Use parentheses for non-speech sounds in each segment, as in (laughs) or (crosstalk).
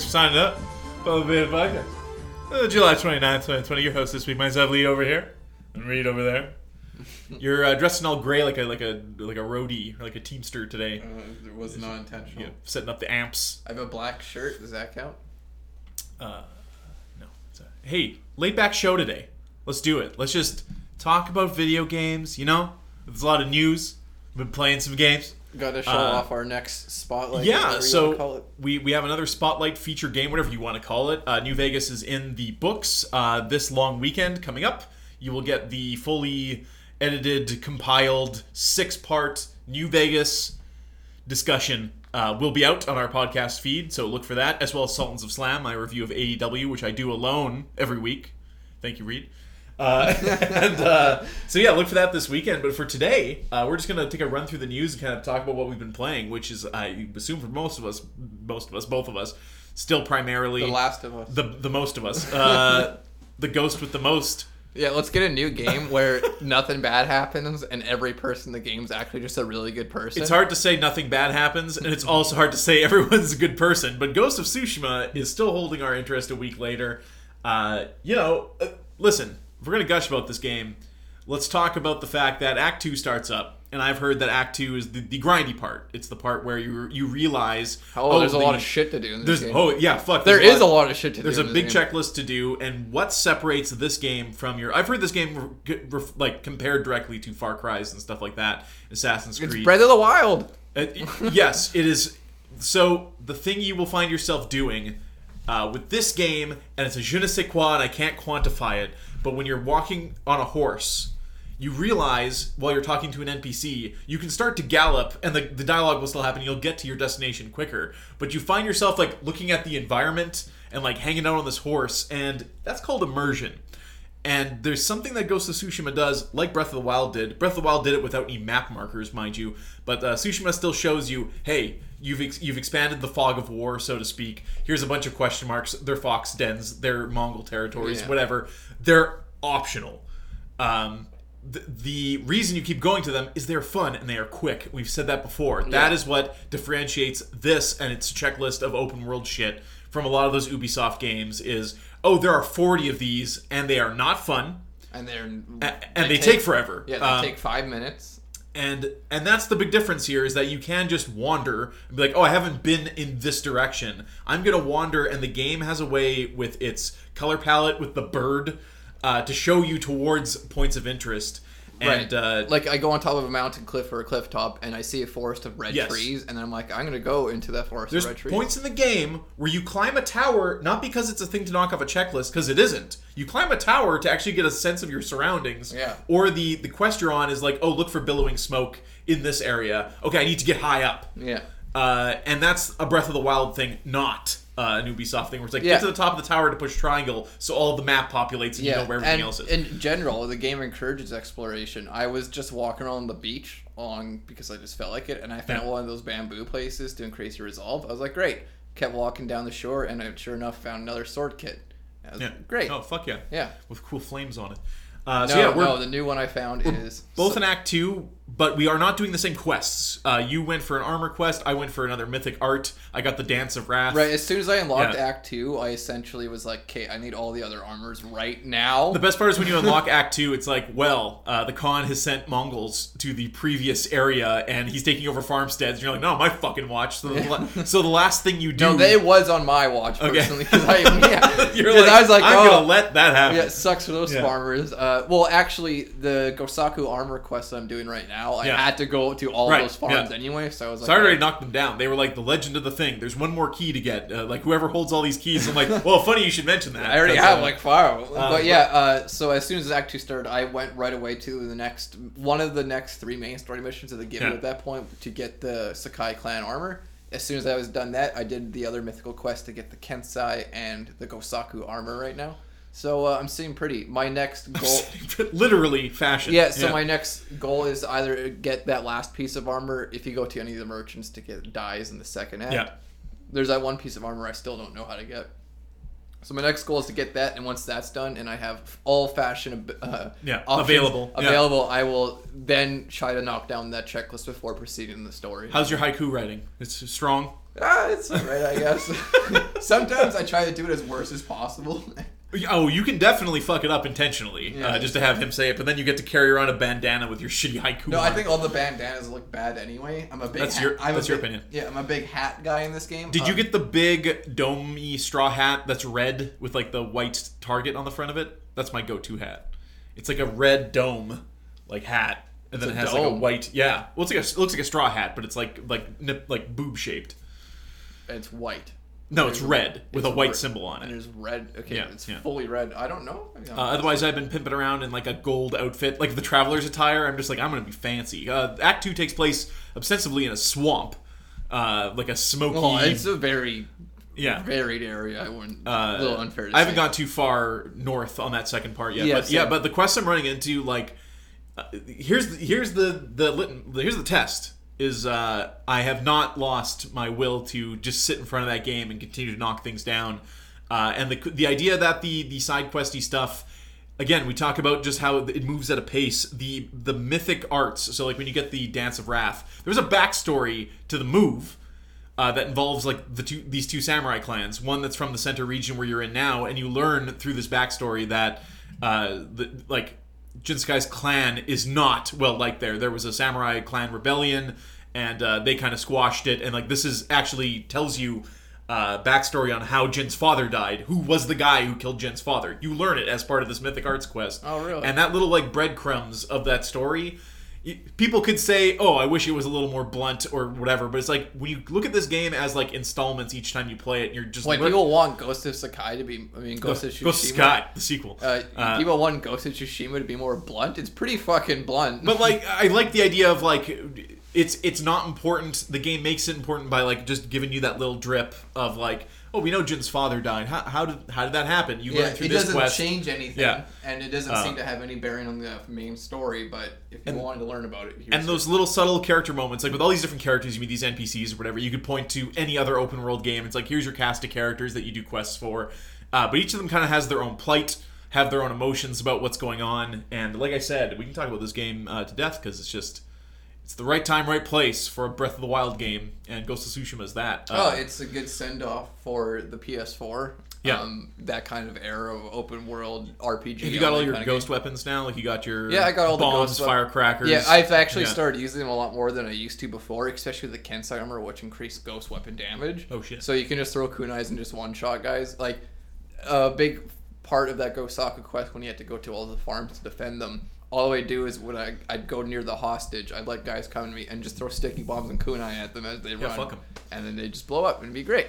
Thanks for signing up. Follow the podcast. Uh, July 29th, 2020. Your host this week, myself, Lee over here, and Reed over there. (laughs) You're uh, dressed in all gray like a like a like a roadie or like a teamster today. Uh, it was not intentional. Setting up the amps. I have a black shirt. Does that count? Uh, no. A, hey, laid back show today. Let's do it. Let's just talk about video games. You know, there's a lot of news. We've been playing some games. Got to show Uh, off our next spotlight. yeah, so it. we, we have another spotlight feature game, whatever you want to call it. Uh, New Vegas is in the books uh, this long weekend coming up. You will get the fully edited, compiled six part New Vegas discussion. Uh, will be out on our podcast feed, so look for that, as well as Sultans of Slam, my review of AEW, which I do alone every week. Thank you, Reed. Uh, (laughs) and uh, so yeah, look for that this weekend. But for today, uh, we're just gonna take a run through the news and kind of talk about what we've been playing, which is I assume for most of us, most of us, both of us, still primarily The Last of Us. the the most of us, uh, (laughs) the ghost with the most. yeah, let's get a new game where nothing bad happens and every person in the game's actually just a really good person. It's hard to say nothing bad happens, and it's also hard to say (laughs) everyone's a good person. But Ghost of Tsushima is still holding our interest a week later. Uh, you know, uh, listen, if we're gonna gush about this game, let's talk about the fact that Act Two starts up, and I've heard that Act Two is the, the grindy part. It's the part where you you realize Oh, there's a lot of shit to do in this There's game. oh yeah, fuck. there there's is a lot of shit to there's do. a in big game. checklist to do, and what separates this game from your? I've heard this game re- re- like compared directly to Far Cry's and stuff like that, Assassin's It's Creed. Breath of the Wild. Uh, (laughs) yes, it is. So the thing you will find yourself doing uh, with this game, and it's a je ne sais quoi, and I can't quantify it, but when you're walking on a horse, you realize while you're talking to an NPC, you can start to gallop, and the, the dialogue will still happen. You'll get to your destination quicker, but you find yourself like looking at the environment and like hanging out on this horse, and that's called immersion. And there's something that Ghost of Tsushima does, like Breath of the Wild did. Breath of the Wild did it without any map markers, mind you, but uh, Tsushima still shows you, hey, you've ex- you've expanded the fog of war, so to speak. Here's a bunch of question marks. They're fox dens, they're Mongol territories, Yeah. whatever. They're optional. Um, the, the reason you keep going to them is they're fun and they are quick. We've said that before. That Yeah. is what differentiates this and its checklist of open world shit from a lot of those Ubisoft games. Is oh, there are forty of these and they are not fun And they're a- and they, take, forever. Yeah, they Um, take five minutes. And and that's the big difference here is that you can just wander and be like oh i haven't been in this direction. I'm gonna wander and the game has a way with its color palette with the bird uh, to show you towards points of interest and right. uh, like I go on top of a mountain cliff or a cliff top and I see a forest of red Yes. trees and I'm like I'm gonna go into that forest there's of red trees. points in the game where you climb a tower not because it's a thing to knock off a checklist because it isn't you climb a tower to actually get a sense of your surroundings Yeah. or the the quest you're on is like oh look for billowing smoke in this area okay i need to get high up Yeah. Uh, and that's a Breath of the Wild thing, not uh, an Ubisoft thing, where it's like Yeah. get to the top of the tower to push triangle, so all of the map populates and you know where everything and else is. in general, the game encourages exploration. I was just walking around the beach on because I just felt like it, and I found Yeah. one of those bamboo places to increase your resolve. I was like, great. Kept walking down the shore, and I sure enough found another sword kit. Was yeah, great. Oh fuck yeah, Yeah. with cool flames on it. Uh, No, so yeah, no, the new one I found is both in Act Two, but we are not doing the same quests. Uh, you went for an armor quest. I went for another mythic art. I got the Dance of Wrath. Right, as soon as I unlocked Yeah. Act 2, I essentially was like, okay, I need all the other armors right now. The best part is when you unlock (laughs) Act Two, it's like, well, uh, the Khan has sent Mongols to the previous area, and he's taking over farmsteads. And you're like, no, my fucking watch. So the, la- so the last thing you do, no, they was on my watch Okay. personally because I, (laughs) yeah, you're like, I was like, I'm oh, gonna let that happen. yeah, it sucks for those Yeah. farmers. Uh, well, actually, the Gosaku armor quest that I'm doing right now, I Yeah. had to go to all Right, those farms yeah. anyway, so I was like, So I already oh, knocked them down. They were like the legend of the thing. There's one more key to get. Uh, like whoever holds all these keys. I'm like, well, funny you should mention that. (laughs) I already have uh, like five. uh, but yeah, uh, so as soon as Act Two started, I went right away to the next one of the next three main story missions of the game Yeah. at that point to get the Sakai clan armor. As soon as I was done that, I did the other mythical quest to get the Kensei and the Gosaku armor right now. So uh, I'm seeing pretty. My next goal. (laughs) literally fashion. Yeah, so my next goal is either get that last piece of armor if you go to any of the merchants to get dyes in the second act. yeah. There's that one piece of armor I still don't know how to get. So my next goal is to get that, and once that's done, and I have all fashion uh, Yeah, options available, yeah. available, I will then try to knock down that checklist before proceeding in the story. How's your haiku writing? It's strong. Ah, it's alright, I guess. (laughs) Sometimes I try to do it as worse as possible. (laughs) Oh, you can definitely fuck it up intentionally, Yeah. uh, just to have him say it. But then you get to carry around a bandana with your (laughs) shitty haiku. No, I think all the bandanas look bad anyway. I'm a big. That's hat- your- I'm that's your big- opinion. Yeah, I'm a big hat guy in this game. Did you Um, get the big domey straw hat that's red with like the white target on the front of it? That's my go-to hat. It's like a red dome like hat, and then it has like a white. Yeah, well, it's like a, it looks like a straw hat, but it's like like nip, like boob shaped. It's white. No, it's red with a white red. symbol on it. And it. there's red. Okay, Yeah, it's yeah. fully red. I don't know. I Uh, otherwise, I've been pimping around in like a gold outfit, like the traveler's attire. I'm just like, I'm gonna be fancy. Uh, Act two takes place ostensibly in a swamp, uh, like a smoky. Oh, it's a very yeah. varied area. I wouldn't. Uh, a little unfair. To I haven't say. gone too far north on that second part yet. Yeah, but yeah, but the quest I'm running into, like, uh, here's the, here's the the lit- here's the test. Is uh, I have not lost my will to just sit in front of that game and continue to knock things down. Uh, and the the idea that the the side questy stuff. Again, we talk about just how it moves at a pace. The the mythic arts. So like when you get the Dance of Wrath, there's a backstory to the move uh, that involves like the two these two samurai clans. One that's from the center region where you're in now, and you learn through this backstory that uh, the like Jin Sakai's clan is not well liked there. There was a samurai clan rebellion, and uh, they kind of squashed it. And like this is actually tells you. Uh, backstory on how Jin's father died. Who was the guy who killed Jin's father? You learn it as part of this Mythic Arts quest. Oh, really? And that little like breadcrumbs of that story people could say oh i wish it was a little more blunt or whatever but it's like when you look at this game as like installments each time you play it and you're just Like people want Ghost of Sakai to be. I mean, Ghost of Tsushima. Ghost the sequel Uh, Uh, people want Ghost of Tsushima to be more blunt. It's pretty fucking blunt. but like (laughs) i like the idea of like it's it's not important the game makes it important by like just giving you that little drip of like oh we know jin's father died how, how did how did that happen you yeah, learn through this quest. it doesn't change anything, Yeah. and it doesn't Uh, seem to have any bearing on the main story. But if you wanted to learn about it, here's and those little subtle character moments, like with all these different characters, you meet these NPCs or whatever. You could point to any other open world game. It's like here's your cast of characters that you do quests for, uh, but each of them kind of has their own plight, have their own emotions about what's going on. And like I said, we can talk about this game uh, to death because it's just it's the right time, right place for a Breath of the Wild game, and Ghost of Tsushima is that. Oh, Uh, it's a good send off for the PS4. Yeah. Um, that kind of era of open world RPG. have you got all your ghost game. weapons now? Like you got your Yeah, I got all the bombs, ghost firecrackers. Yeah, I've actually Yeah. started using them a lot more than I used to before, especially the Kensei armor, which increased ghost weapon damage. Oh, shit. So you can just throw kunais and just one shot guys. Like a big part of that Gosaku quest when you had to go to all the farms to defend them. All I would do is when I, I'd go near the hostage, I'd let guys come to me and just throw sticky bombs and kunai at them as they run. fuck 'em. And then they just blow up and it'd be great.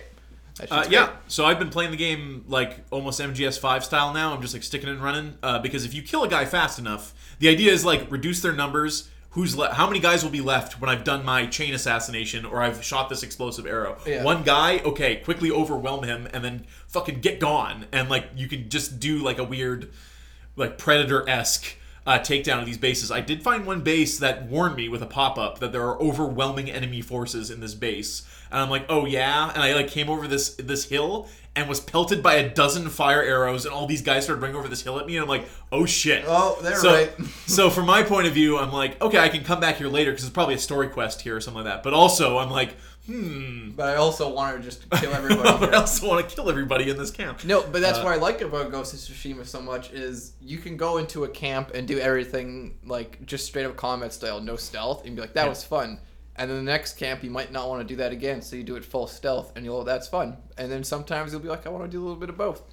That Uh, yeah, so I've been playing the game like almost MGS5 style now. I'm just like sticking and running uh, because if you kill a guy fast enough, the idea is like reduce their numbers. Who's le- how many guys will be left when I've done my chain assassination or I've shot this explosive arrow? Yeah. One guy, okay, quickly overwhelm him and then fucking get gone. And like you can just do like a weird, like predator esque. Uh, takedown of these bases. I did find one base that warned me with a pop up that there are overwhelming enemy forces in this base, and I'm like, oh yeah, and I like came over this this hill and was pelted by a dozen fire arrows, and all these guys started running over this hill at me, and I'm like, oh shit. Oh, they're so, right. (laughs) so from my point of view, I'm like, okay, I can come back here later because it's probably a story quest here or something like that. But also, I'm like, hmm, But I also want to just (laughs) kill everybody. I also want to kill everybody in this camp. No, but that's Uh, what I like about Ghost of Tsushima so much is you can go into a camp and do everything like just straight up combat style, no stealth, and be like, that Yeah. was fun. And then the next camp, you might not want to do that again, so you do it full stealth, and you'll that's fun. And then sometimes you'll be like, I want to do a little bit of both.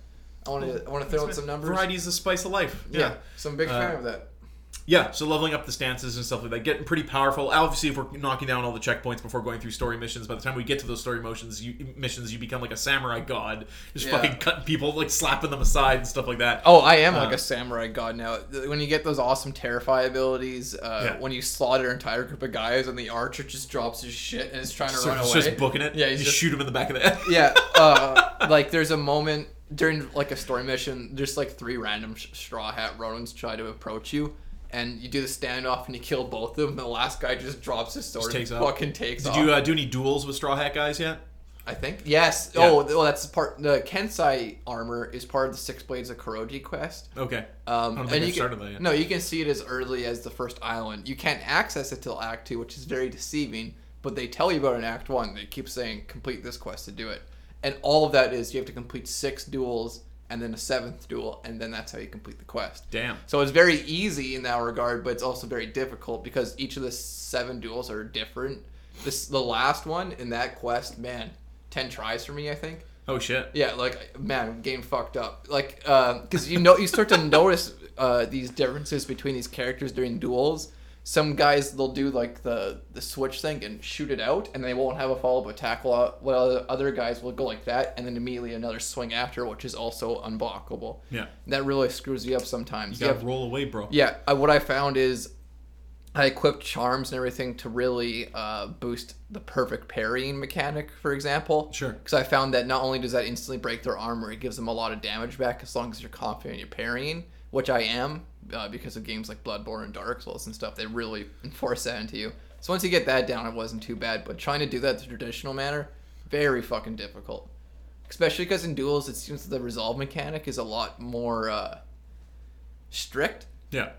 I want to I want to throw in some numbers. Variety is the spice of life. Yeah, yeah. so I'm a big Uh, fan of that. Yeah, so leveling up the stances and stuff like that, getting pretty powerful. Obviously, if we're knocking down all the checkpoints before going through story missions, by the time we get to those story motions, you, missions, you become like a samurai god, just Yeah. fucking cutting people, like slapping them aside and stuff like that. Oh, I am Uh, like a samurai god now. When you get those awesome terrify abilities, uh, Yeah. when you slaughter an entire group of guys and the archer just drops his shit and is trying to so run away. just booking it. Yeah, you just- shoot him in the back of the head. yeah, (laughs) uh, like there's a moment during like a story mission. There's like three random sh- straw hat Ronins try to approach you, and you do the standoff and you kill both of them. And the last guy just drops his sword, Just takes and fucking takes Did off. you uh, do any duels with Straw Hat guys yet? I think yes. Yeah. Oh, well, that's part. The Kensei armor is part of the Six Blades of Kuroji quest. Okay. Um, don't think and you can, started that yet. No, you can see it as early as the first island. You can't access it till Act Two, which is very deceiving. but they tell you about it in Act One. They keep saying complete this quest to do it, and all of that is you have to complete six duels and then a seventh duel, and then that's how you complete the quest. Damn. So it's very easy in that regard, but it's also very difficult because each of the seven duels are different. This the last one in that quest, man, ten tries for me, I think. Oh shit. Yeah, like man, game fucked up. Like, because you know you start to (laughs) notice uh, these differences between these characters during duels. Some guys they'll do like the the switch thing and shoot it out, and they won't have a follow up attack. While while other guys will go like that, and then immediately another swing after, which is also unblockable. Yeah. That really screws you up sometimes. You You gotta have- roll away, bro. yeah, I, what I found is I equipped charms and everything to really uh, boost the perfect parrying mechanic, for example. Sure. Because I found that not only does that instantly break their armor, it gives them a lot of damage back as long as you're confident you're parrying, which I am uh, because of games like Bloodborne and Dark Souls and stuff. They really (laughs) enforce that into you. So once you get that down, it wasn't too bad. But trying to do that the traditional manner, very fucking difficult. Especially because in duels, it seems that the resolve mechanic is a lot more uh, strict. Yeah.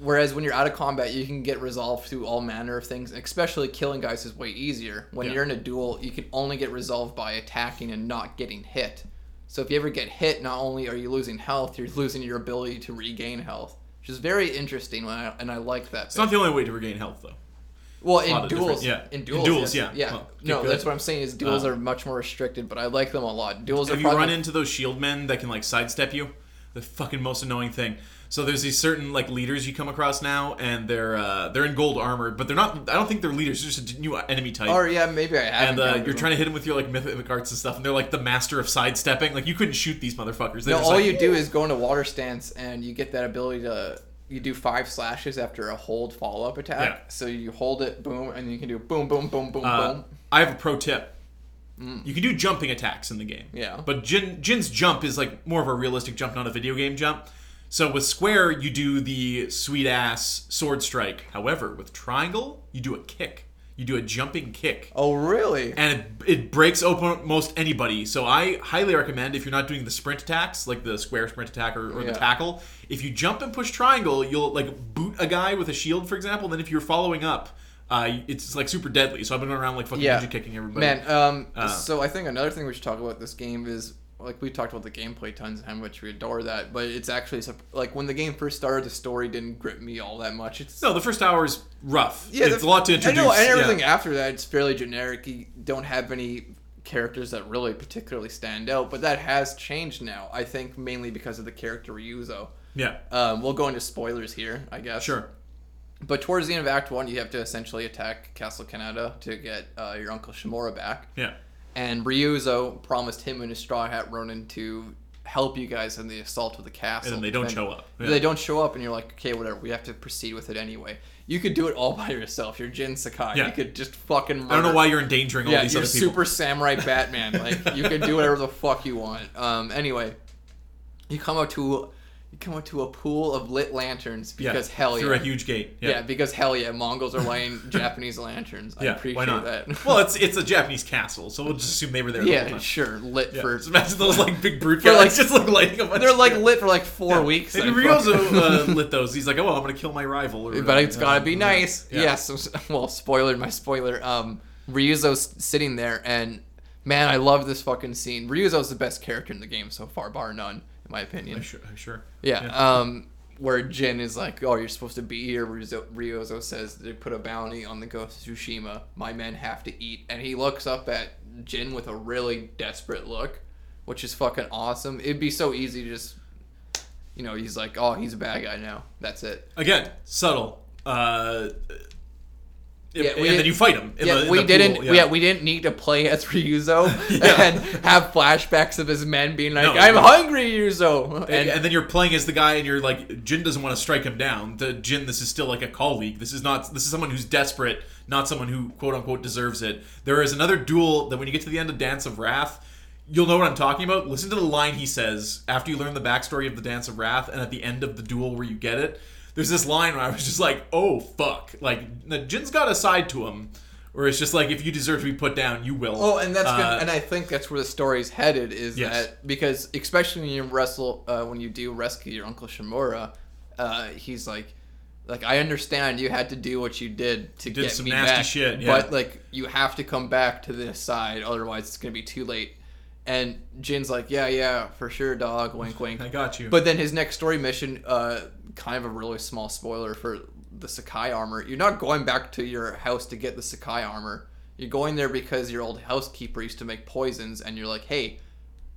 Whereas when you're out of combat, you can get resolved through all manner of things. Especially killing guys is way easier. When Yeah. you're in a duel, you can only get resolved by attacking and not getting hit. So if you ever get hit, not only are you losing health, you're losing your ability to regain health, which is very interesting. When I, and I like that. It's not the only way to regain health, though. well, in duels, yeah. in In duels, duels, yes. yeah. yeah. Well, no, good. that's what I'm saying. Is duels Uh, are much more restricted, but I like them a lot. Duels Have are you probably run into those shield men that can like sidestep you? The fucking most annoying thing. So there's these certain like leaders you come across now, and they're uh, they're in gold armor, but they're not. I don't think they're leaders. They're just a new enemy type. Or yeah, maybe I have. and uh, you're trying to hit them with your like mythic arts and stuff, and they're like the master of sidestepping. Like you couldn't shoot these motherfuckers. They're No, all like, you do is go into water stance and you get that ability to you do five slashes after a hold follow up attack. Yeah. So you hold it, boom, and you can do boom, boom, boom, boom, Uh, boom. I have a pro tip. You can do jumping attacks in the game. Yeah. But Jin Jin's jump is like more of a realistic jump, not a video game jump. So with square, you do the sweet ass sword strike. However, with triangle, you do a kick. You do a jumping kick. Oh really? And it, it breaks open most anybody. So I highly recommend if you're not doing the sprint attacks, like the square sprint attack or, or Yeah. the tackle, if you jump and push triangle, you'll like boot a guy with a shield, for example. Then if you're following up, uh, it's like super deadly. So I've been going around like fucking Yeah. ninja kicking everybody. Man, um, Uh, so I think another thing we should talk about this game is like we talked about the gameplay tons and how much we adore that, but it's actually like when the game first started, the story didn't grip me all that much. It's No, the first hour is rough. Yeah, it's the- a lot to introduce. I know, and yeah. everything after that, it's fairly generic. You don't have any characters that really particularly stand out, but that has changed now. I think mainly because of the character Ryuzo. Yeah, Um, we'll go into spoilers here, I guess. sure. But towards the end of Act One, you have to essentially attack Castle Kaneda to get uh, your uncle Shimura back. Yeah, And Ryuzo promised him and his Straw Hat Ronin to help you guys in the assault of the castle. and then they don't Defend- show up. Yeah. They don't show up, and you're like, okay, whatever. We have to proceed with it anyway. You could do it all (laughs) by yourself. You're Jin Sakai. Yeah. You could just fucking. Murder. I don't know why you're endangering all Yeah, these you're other people. super samurai Batman. Like you can do whatever the (laughs) fuck you want. Um. Anyway, you come out to you come out to a pool of lit lanterns yeah, because hell through yeah. a huge gate. yeah. because hell yeah, Mongols are lighting (laughs) Japanese lanterns. I yeah. appreciate why not? that. (laughs) well, it's it's a Japanese castle, so we'll just assume they were there. yeah, time. sure, lit Yeah. for. Just imagine those like big brute guys like- (laughs) just like lighting bunch. They're like lit for like four weeks. I Ryuzo uh, lit those. He's like, oh, well, I'm gonna kill my rival. But it's gotta be Yeah. nice. Yeah. Yes. well, spoiler, my spoiler. Um, Ryuzo's sitting there, and man, I love this fucking scene. Ryuzo's the best character in the game so far, bar none, in my opinion. Sure, sure. Yeah. Um, where Jin is like, "Oh, you're supposed to be here." Ryuzo says they put a bounty on the Ghost of Tsushima. My men have to eat, and he looks up at Jin with a really desperate look, which is fucking awesome. It'd be so easy to just, you know, he's like, "Oh, he's a bad guy now. That's it." Again, subtle. Uh, Yeah, and then you fight him. Yeah, the, we didn't. Pool. Yeah. we didn't need to play as Ryuzo (laughs) Yeah. and have flashbacks of his men being like, No, "I'm no. hungry, Ryuzo," And, and, and then you're playing as the guy, and you're like, Jin doesn't want to strike him down. The Jin, this is still like a colleague. This is not. This is someone who's desperate, not someone who quote unquote deserves it. There is another duel that when you get to the end of Dance of Wrath, you'll know what I'm talking about. Listen to the line he says after you learn the backstory of the Dance of Wrath, and at the end of the duel where you get it. There's this line where I was just like, oh fuck, like Jin's got a side to him. Where it's just like if you deserve to be put down, you will. Oh, and that's Uh, good. And I think that's where the story's headed. Is Yes. that because especially when you wrestle, uh, when you do rescue your uncle Shimura, uh, he's like, Like I understand you had to do what you did to did get some me nasty back, shit, yeah. but like you have to come back to this side, otherwise it's gonna be too late. And Jin's like, yeah, yeah, for sure, dog. Wink, wink. (laughs) I got you. But then his next story mission, uh, kind of a really small spoiler for the Sakai armor. You're not going back to your house to get the Sakai armor. You're going there because your old housekeeper used to make poisons, and you're like, hey,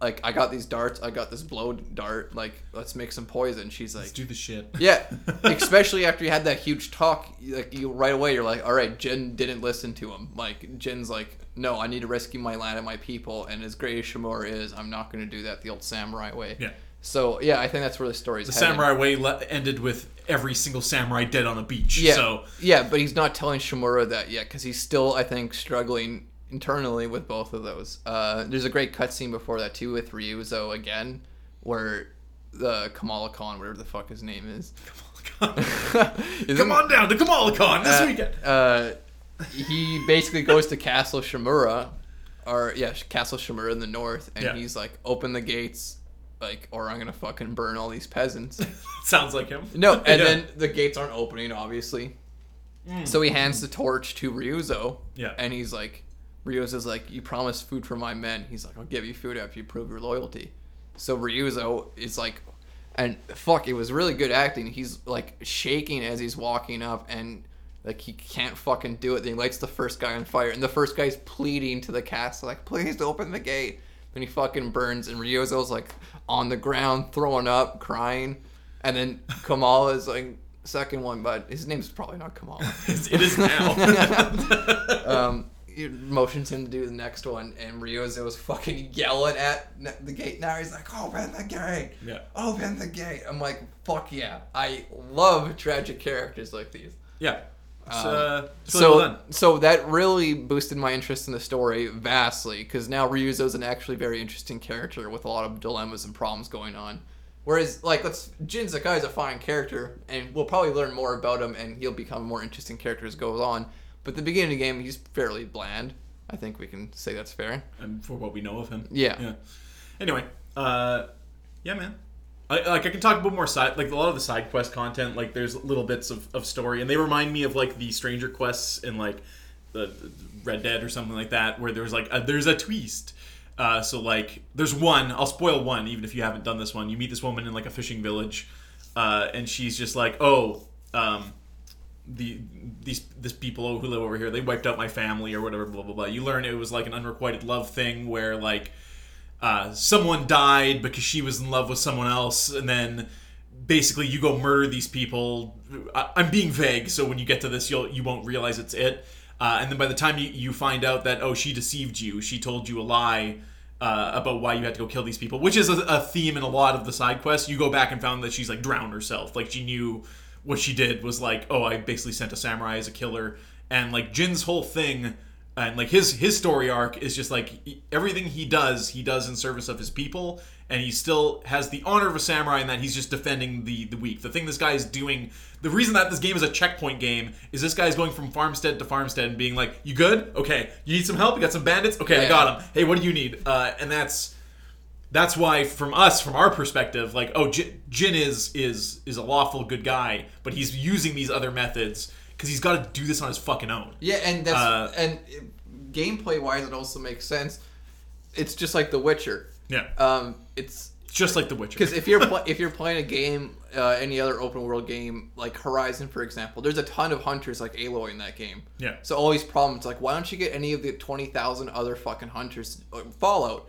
like I got these darts, I got this blow dart, like let's make some poison. She's like, Let's do the shit. yeah, (laughs) especially after you had that huge talk, like you right away, you're like, all right, Jin didn't listen to him. Like Jin's like, no, I need to rescue my land and my people. And as great as Shimura is, I'm not going to do that the old samurai way. Yeah. So yeah, I think that's where the story's The heading. samurai way le- ended with every single samurai dead on a beach. Yeah, So yeah, but he's not telling Shimura that yet because he's still, I think, struggling internally with both of those. Uh, there's a great cutscene before that too with Ryuzo again, where the Kamala Khan, whatever the fuck his name is, (laughs) come on down to Kamalicon this uh, weekend. Uh, he basically goes to Castle Shimura, or yeah, Castle Shimura in the north, and Yeah. he's like, "Open the gates, like, or I'm gonna fucking burn all these peasants." (laughs) Sounds like him. no, (laughs) and Yeah. Mm. then the gates aren't opening, obviously. So he hands the torch to Ryuzo, Yeah. and he's like, Ryuzo's like, "You promised food for my men." He's like, "I'll give you food after you prove your loyalty." So Ryuzo is like, and fuck, it was really good acting. He's like shaking as he's walking up, and like he can't fucking do it. Then he lights the first guy on fire, and the first guy's pleading to the castle, like, "Please open the gate." Then he fucking burns, and Ryuzo's like on the ground, throwing up, crying, and then Kamala's like second one, but his name's probably not Kamala (laughs) it is now. (laughs) (laughs) um, he motions him to do the next one, and Ryuzo's fucking yelling at the gate. Now he's like, "Open the gate! Yeah. Open the gate!" I'm like, "Fuck yeah!" I love tragic characters like these. yeah. Um, uh, it's so, well so that really boosted my interest in the story vastly because now Ryuzo is an actually very interesting character with a lot of dilemmas and problems going on. Whereas, like, let's Jin Sakai is a fine character, and we'll probably learn more about him, and he'll become a more interesting character as goes on. But at the beginning of the game, he's fairly bland. I think we can say that's fair. And for what we know of him. Yeah. Yeah. Anyway, uh, yeah, man. I, like I can talk about more side, like a lot of the side quest content. Like there's little bits of, of story, and they remind me of like the Stranger quests in like the, the Red Dead or something like that, where there's like a, there's a twist. Uh, so like there's one. I'll spoil one, even if you haven't done this one. You meet this woman in like a fishing village, uh, and she's just like, oh, um, the these this people who live over here they wiped out my family or whatever blah blah blah you learn it was like an unrequited love thing where like uh, someone died because she was in love with someone else and then basically you go murder these people. I, i'm being vague so when you get to this you'll you won't realize it's it. Uh, and then by the time you, you find out that oh she deceived you she told you a lie uh, about why you had to go kill these people which is a, a theme in a lot of the side quests you go back and found that she's like drowned herself. Like she knew what she did was like, oh, I basically sent a samurai as a killer, and like Jin's whole thing, and like his his story arc is just like everything he does, he does in service of his people, and he still has the honor of a samurai in that he's just defending the the weak. The thing this guy is doing, the reason that this game is a checkpoint game is this guy's going from farmstead to farmstead and being like, you good? Okay, you need some help? You got some bandits? Okay, I got them. Hey, what do you need? Uh, and that's that's why from us from our perspective like oh Jin, Jin is is is a lawful good guy but he's using these other methods because he's got to do this on his fucking own Yeah, and that's Uh, and gameplay wise, it also makes sense. It's just like The Witcher. yeah Um, it's just like the witcher Because if you're pl- if you're playing a game, uh, any other open world game like Horizon, for example, there's a ton of hunters like Aloy in that game. Yeah. So all these problems, like why don't you get any of the twenty thousand other fucking hunters? Uh, Fallout,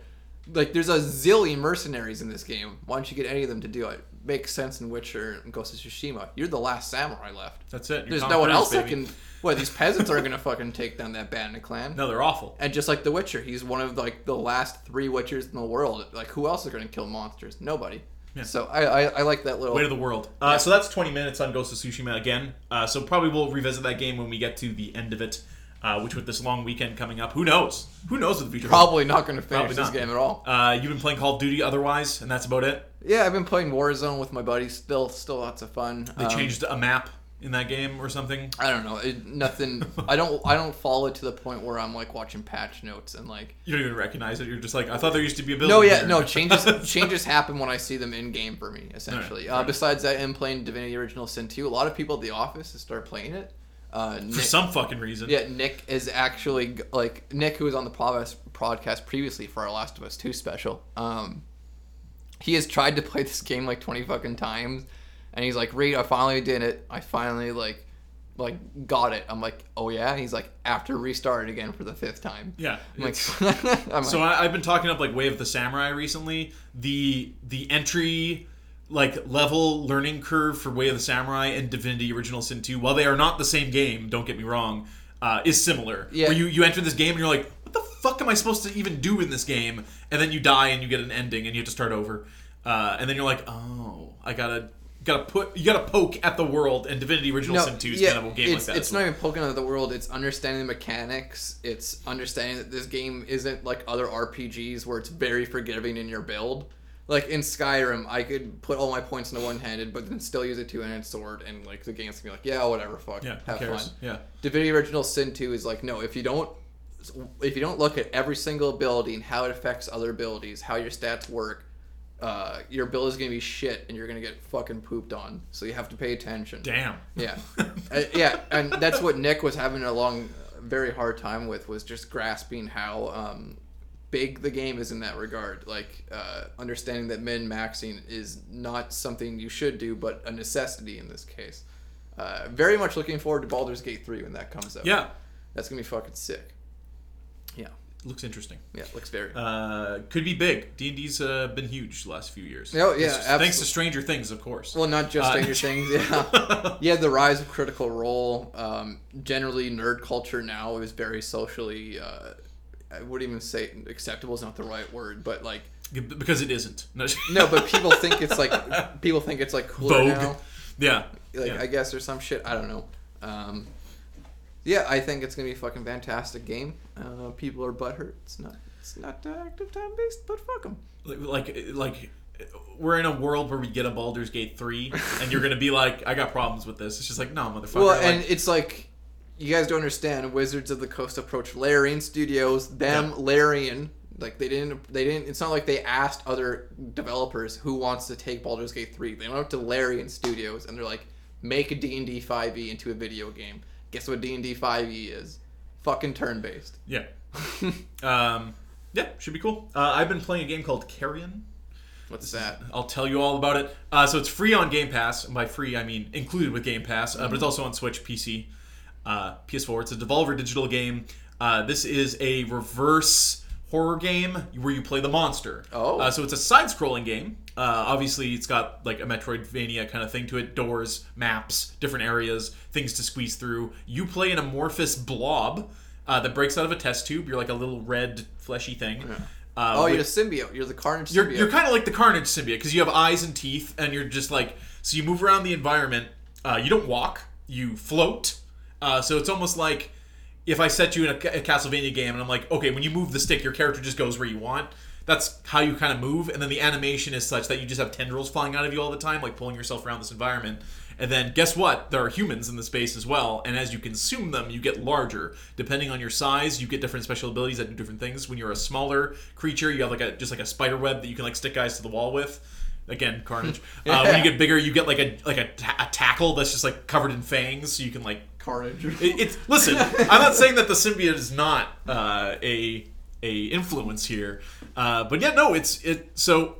like there's a zillion mercenaries in this game. Why don't you get any of them to do it? Makes sense in Witcher and Ghost of Tsushima. You're the last samurai left. that's it You're There's Tom no one Cruise, else that can. Well, these (laughs) peasants are gonna fucking take down that bandit clan. no they're awful And just like The Witcher, he's one of like the last three Witchers in the world. Like who else is going to kill monsters? Nobody. So I, I I like that little. Way of the world. Uh, So that's 20 minutes on Ghost of Tsushima again. Uh, so probably we'll revisit that game when we get to the end of it, uh, which with this long weekend coming up, who knows? Who knows what the future? Probably not going to finish this game at all. Uh, you've been playing Call of Duty otherwise, and that's about it. Yeah, I've been playing Warzone with my buddies. Still, still lots of fun. They Um, changed a map. in that game or something. I don't know. It, nothing. I don't. I don't follow it to the point where I'm like watching patch notes and like. You don't even recognize it. You're just like, I thought there used to be a building. No, yeah, here." no changes. (laughs) changes happen when I see them in game for me. Essentially. Alright, uh, besides that, I'm playing Divinity Original Sin 2. A lot of people at the office start playing it. Uh, for some fucking reason. yeah, Nick is actually like Nick, who was on the podcast previously for our Last of Us 2 special. Um, he has tried to play this game like 20 fucking times, and he's like, "Reed, I finally did it. I finally like." Like got it. I'm like, oh yeah. He's like, after restarted again for the fifth time. Yeah. I'm like, (laughs) I'm So like, I, I've been talking up like Way of the Samurai recently. The the entry like level learning curve for Way of the Samurai and Divinity Original Sin 2, while they are not the same game, don't get me wrong, uh, is similar. Yeah. Where you, you enter this game and you're like, what the fuck am I supposed to even do in this game? And then you die and you get an ending and you have to start over. Uh, and then you're like, oh, I gotta gotta put you gotta poke at the world and Divinity Original Sin 2 is kind of a game like that. It's as not well. even poking at the world. It's understanding the mechanics. It's understanding that this game isn't like other RPGs where it's very forgiving in your build. Like in Skyrim, I could put all my points into one-handed, but then still use a two-handed sword, and like the game's gonna be like, yeah, whatever, fuck, yeah, have fun. Yeah. Divinity Original Sin 2 is like, no, if you don't if you don't look at every single ability and how it affects other abilities, how your stats work, uh, your build is gonna be shit and you're gonna get fucking pooped on. So you have to pay attention. Damn. Yeah, (laughs) uh, yeah, and that's what Nick was having a long, very hard time with was just grasping how um, big the game is in that regard. Like uh, understanding that min maxing is not something you should do, but a necessity in this case. Uh, very much looking forward to Baldur's Gate three when that comes out. Yeah. that's gonna be fucking sick. Yeah, Looks interesting. yeah, looks very. Uh, could be big. D and D's uh, been huge the last few years. Oh, yeah, Thanks to- thanks to Stranger Things, of course. Well, not just Uh, Stranger (laughs) Things. Yeah, (laughs) yeah. The rise of Critical Role. Um, generally, nerd culture now is very socially. I wouldn't even say acceptable is not the right word, but like because it isn't. No, (laughs) no, but people think it's like people think it's like cooler Vogue. now. Yeah. Like yeah. I guess or some shit. I don't know. Um, yeah, I think it's gonna be a fucking fantastic game. Uh, people are butthurt. It's not. It's not active time based, but fuck them. like like we're in a world where we get a Baldur's Gate three, and you're gonna be like, I got problems with this. It's just like, no, motherfucker. Well, like, and it's like you guys don't understand. Wizards of the Coast approached Larian Studios. Them Yeah. Larian, like they didn't. They didn't. It's not like they asked other developers who wants to take Baldur's Gate three. They went up to Larian Studios and they're like, make a D&D five e into a video game. Guess what D and D five e is? Fucking turn based. yeah, (laughs) um, yeah, should be cool. Uh, I've been playing a game called Carrion. What's that? I'll tell you all about it. Uh, so it's free on Game Pass. By free, I mean included with Game Pass, uh, but it's also on Switch, PC, uh, PS4. It's a Devolver Digital game. Uh, this is a reverse horror game where you play the monster. Oh. Uh, so it's a side-scrolling game. Uh, obviously, it's got like a Metroidvania kind of thing to it: doors, maps, different areas, things to squeeze through. You play an amorphous blob uh, that breaks out of a test tube. You're like a little red, fleshy thing. Uh, Oh, with- you're a symbiote. You're the Carnage you're, symbiote. you're kind of like the Carnage symbiote because you have eyes and teeth, and you're just like so. You move around the environment. Uh, you don't walk. You float. Uh, so it's almost like if I set you in a, a Castlevania game, and I'm like, okay, when you move the stick, your character just goes where you want. That's how you kind of move, and then the animation is such that you just have tendrils flying out of you all the time, like pulling yourself around this environment. And then guess what? There are humans in the space as well, and as you consume them, you get larger. Depending on your size, you get different special abilities that do different things. When you're a smaller creature, you have like a just like a spider web that you can like stick guys to the wall with. Again, carnage. (laughs) uh, when you get bigger, you get like a like a, ta- a tackle that's just like covered in fangs, so you can like Carnage. it, it's listen. (laughs) I'm not saying that the symbiote is not uh, a a influence here, uh, but yeah, no, it's it. So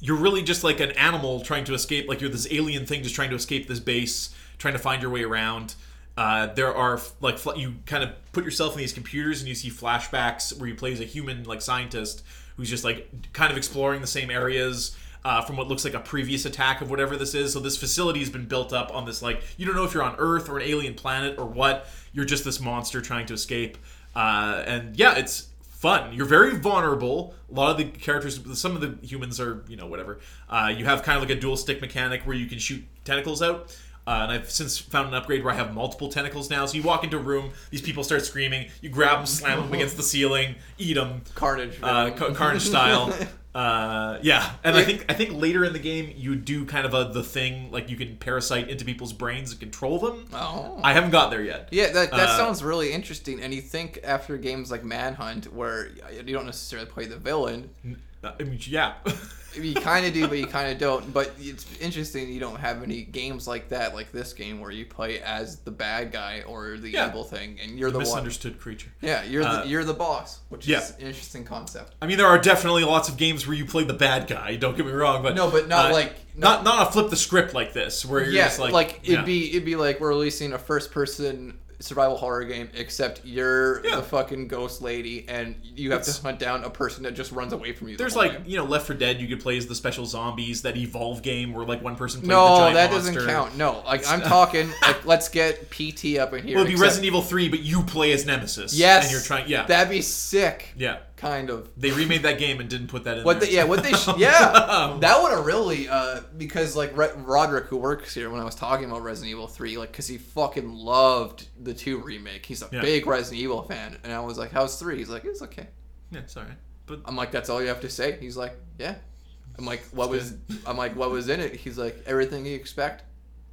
you're really just like an animal trying to escape. Like you're this alien thing just trying to escape this base, trying to find your way around. Uh, there are like fl- you kind of put yourself in these computers and you see flashbacks where you play as a human like scientist who's just like kind of exploring the same areas uh, from what looks like a previous attack of whatever this is. So this facility has been built up on this like you don't know if you're on Earth or an alien planet or what. You're just this monster trying to escape. Uh, and yeah, it's fun. You're very vulnerable. A lot of the characters, some of the humans are, you know, whatever. Uh, you have kind of like a dual stick mechanic where you can shoot tentacles out. Uh, and I've since found an upgrade where I have multiple tentacles now. So you walk into a room, these people start screaming, you grab them, slam them against the ceiling, eat them, Carnage. uh. Ca- Carnage style. (laughs) Uh, yeah, and I think I think later in the game you do kind of a the thing like you can parasite into people's brains and control them. Oh. I haven't got there yet. Yeah, that, that Uh, sounds really interesting. And you think after games like Manhunt, where you don't necessarily play the villain, I mean, yeah. (laughs) you kind of do, but you kind of don't. But it's interesting you don't have any games like that, like this game, where you play as the bad guy or the Yeah. evil thing, and you're the one. Misunderstood creature. Yeah, you're Uh, the you're the boss, which yeah. is an interesting concept. I mean, there are definitely lots of games where you play the bad guy. Don't get me wrong, but No, but not uh, like- not not a flip the script like this where you're yeah, just like, like, it'd yeah. be it'd be like we're releasing a first person survival horror game, except you're Yeah. the fucking ghost lady, and you have It's- to hunt down a person that just runs away from you. the There's like game. you know Left 4 Dead. You could play as the special zombies. That Evolve game where like one person plays the No, giant that monster. doesn't count. No, like I'm (laughs) talking. Like, let's get PT up in here. Well, it'd be except- Resident Evil 3, but you play as Nemesis. Yes, and you're trying. Yeah, that'd be sick. yeah. Kind of. They remade that game and didn't put that in. What there. they, yeah, what they, sh- (laughs) yeah, that would have really, uh, because like Re- Roderick, who works here, when I was talking about Resident Evil Three, like, cause he fucking loved the two remake. He's a Yeah. big Resident Evil fan, and I was like, "How's three? He's like, "It's okay." yeah, sorry, but I'm like, "That's all you have to say." He's like, "Yeah." I'm like, "What was?" I'm like, "What was in it?" He's like, "Everything you expect."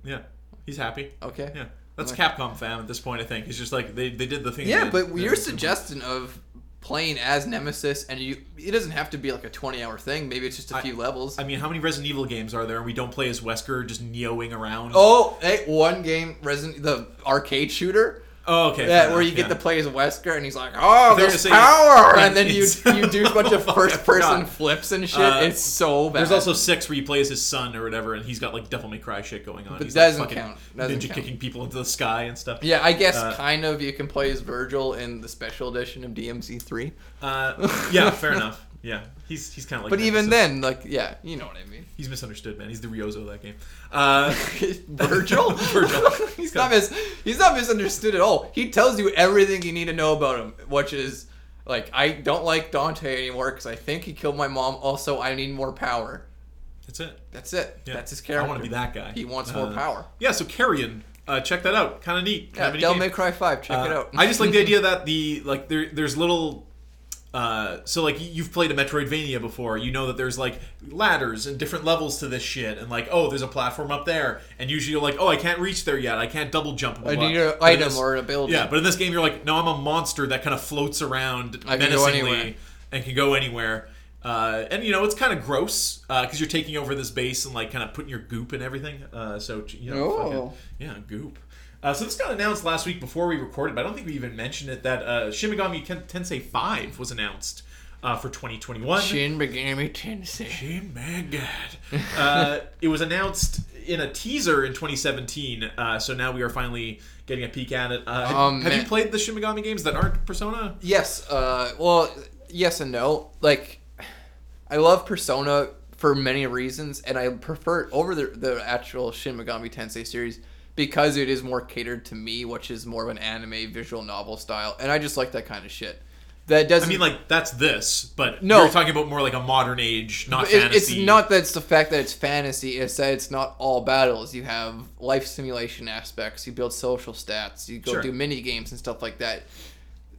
yeah, he's happy. Okay. Yeah, that's Okay. Capcom fan at this point. I think it's just like they, they did the thing. Yeah, but your suggestion of playing as Nemesis, and you, it doesn't have to be like a 20 hour thing. Maybe it's just a I- few levels. I mean, how many Resident Evil games are there? and We don't play as Wesker, just neoing around. oh, hey, one game, Resident, the arcade shooter. Oh, okay. Yeah, fair where you enough, get yeah. to play as Wesker, and he's like, "Oh, there's power!" (laughs) And then you you do a bunch of (laughs) Oh, first person flips and shit. Uh, it's so bad. There's also six where you play as his son or whatever, and he's got like Devil May Cry shit going on. But he's like, doesn't fucking count. Doesn't ninja count. kicking people into the sky and stuff. yeah, I guess uh, kind of you can play as Vergil in the special edition of DMC three. Uh, yeah, fair (laughs) enough. Yeah, he's he's kind of like. But even Nemesis. then, like, yeah, you know what I mean. he's misunderstood, man. He's the Ryuzo of that game. (laughs) Uh, Vergil? (laughs) Vergil. (laughs) he's not mis- he's not misunderstood at all. He tells you everything you need to know about him, which is like I don't like Dante anymore because I think he killed my mom. Also, I need more power. that's it. That's it. Yeah. That's his character. I want to be that guy. He wants more Uh, power. Yeah, so Carrion, uh, check that out. Kind of neat. Kind Yeah, of a neat Devil. May Cry Five. Check it Uh, out. I just like the idea that the like there there's little. Uh, so like you've played a Metroidvania before, you know that there's like ladders and different levels to this shit, and like oh, there's a platform up there, and usually you're like oh, I can't reach there yet, I can't double jump. blah, I need an item this- or an ability. Yeah, but in this game you're like no, I'm a monster that kind of floats around I menacingly anywhere. and can go anywhere. Uh, and you know it's kind of gross because you're taking over this base and like kind of putting your goop and everything. Uh, so you know, Oh. fucking- yeah, goop. Uh, so this got announced last week before we recorded, but I don't think we even mentioned it. That uh, Shin Megami Tensei Five was announced uh, for 2021. Shin Megami Tensei. Shin Megami. (laughs) uh, it was announced in a teaser in 2017. Uh, so now we are finally getting a peek at it. Uh, have, Um, have you played the Shin Megami games that aren't Persona? Yes. Uh, well, yes and no. Like, I love Persona for many reasons, and I prefer it over the the actual Shin Megami Tensei series because it is more catered to me, which is more of an anime visual novel style, and I just like that kind of shit. That doesn't mean, like that's this, but No. you're talking about more like a modern age, not it- it's not that it's the fact that it's fantasy. It's that it's not all battles. You have life simulation aspects. You build social stats. You go Sure. do mini games and stuff like that.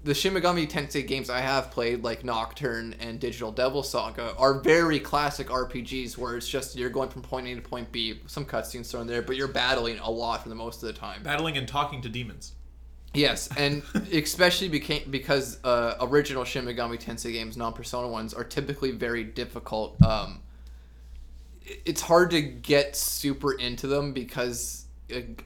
The Shin Megami Tensei games I have played, like Nocturne and Digital Devil Saga, are very classic RPGs where it's just you're going from point A to point B. Some cutscenes thrown there, but you're battling a lot for the most of the time. battling and talking to demons. Yes, and (laughs) especially became because uh, original Shin Megami Tensei games, non-Persona ones, are typically very difficult. Um, it's hard to get super into them because,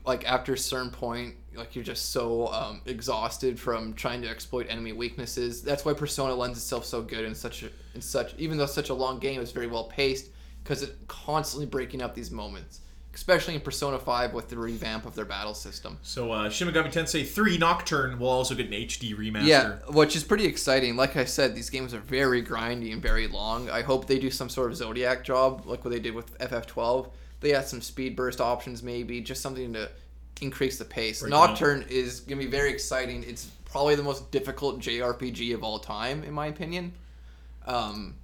like after a certain point, like you're just so um, exhausted from trying to exploit enemy weaknesses. That's why Persona lends itself so good in such a, in such even though it's such a long game, it's very well paced because it's constantly breaking up these moments. Especially in Persona 5 with the revamp of their battle system. So uh, Shin Megami Tensei 3 Nocturne will also get an HD remaster. Yeah, which is pretty exciting. Like I said, these games are very grindy and very long. I hope they do some sort of Zodiac job, like what they did with FF12. They had some speed burst options, maybe just something to increase the pace. Break it up. Nocturne is gonna be very exciting. It's probably the most difficult JRPG of all time, in my opinion. Um,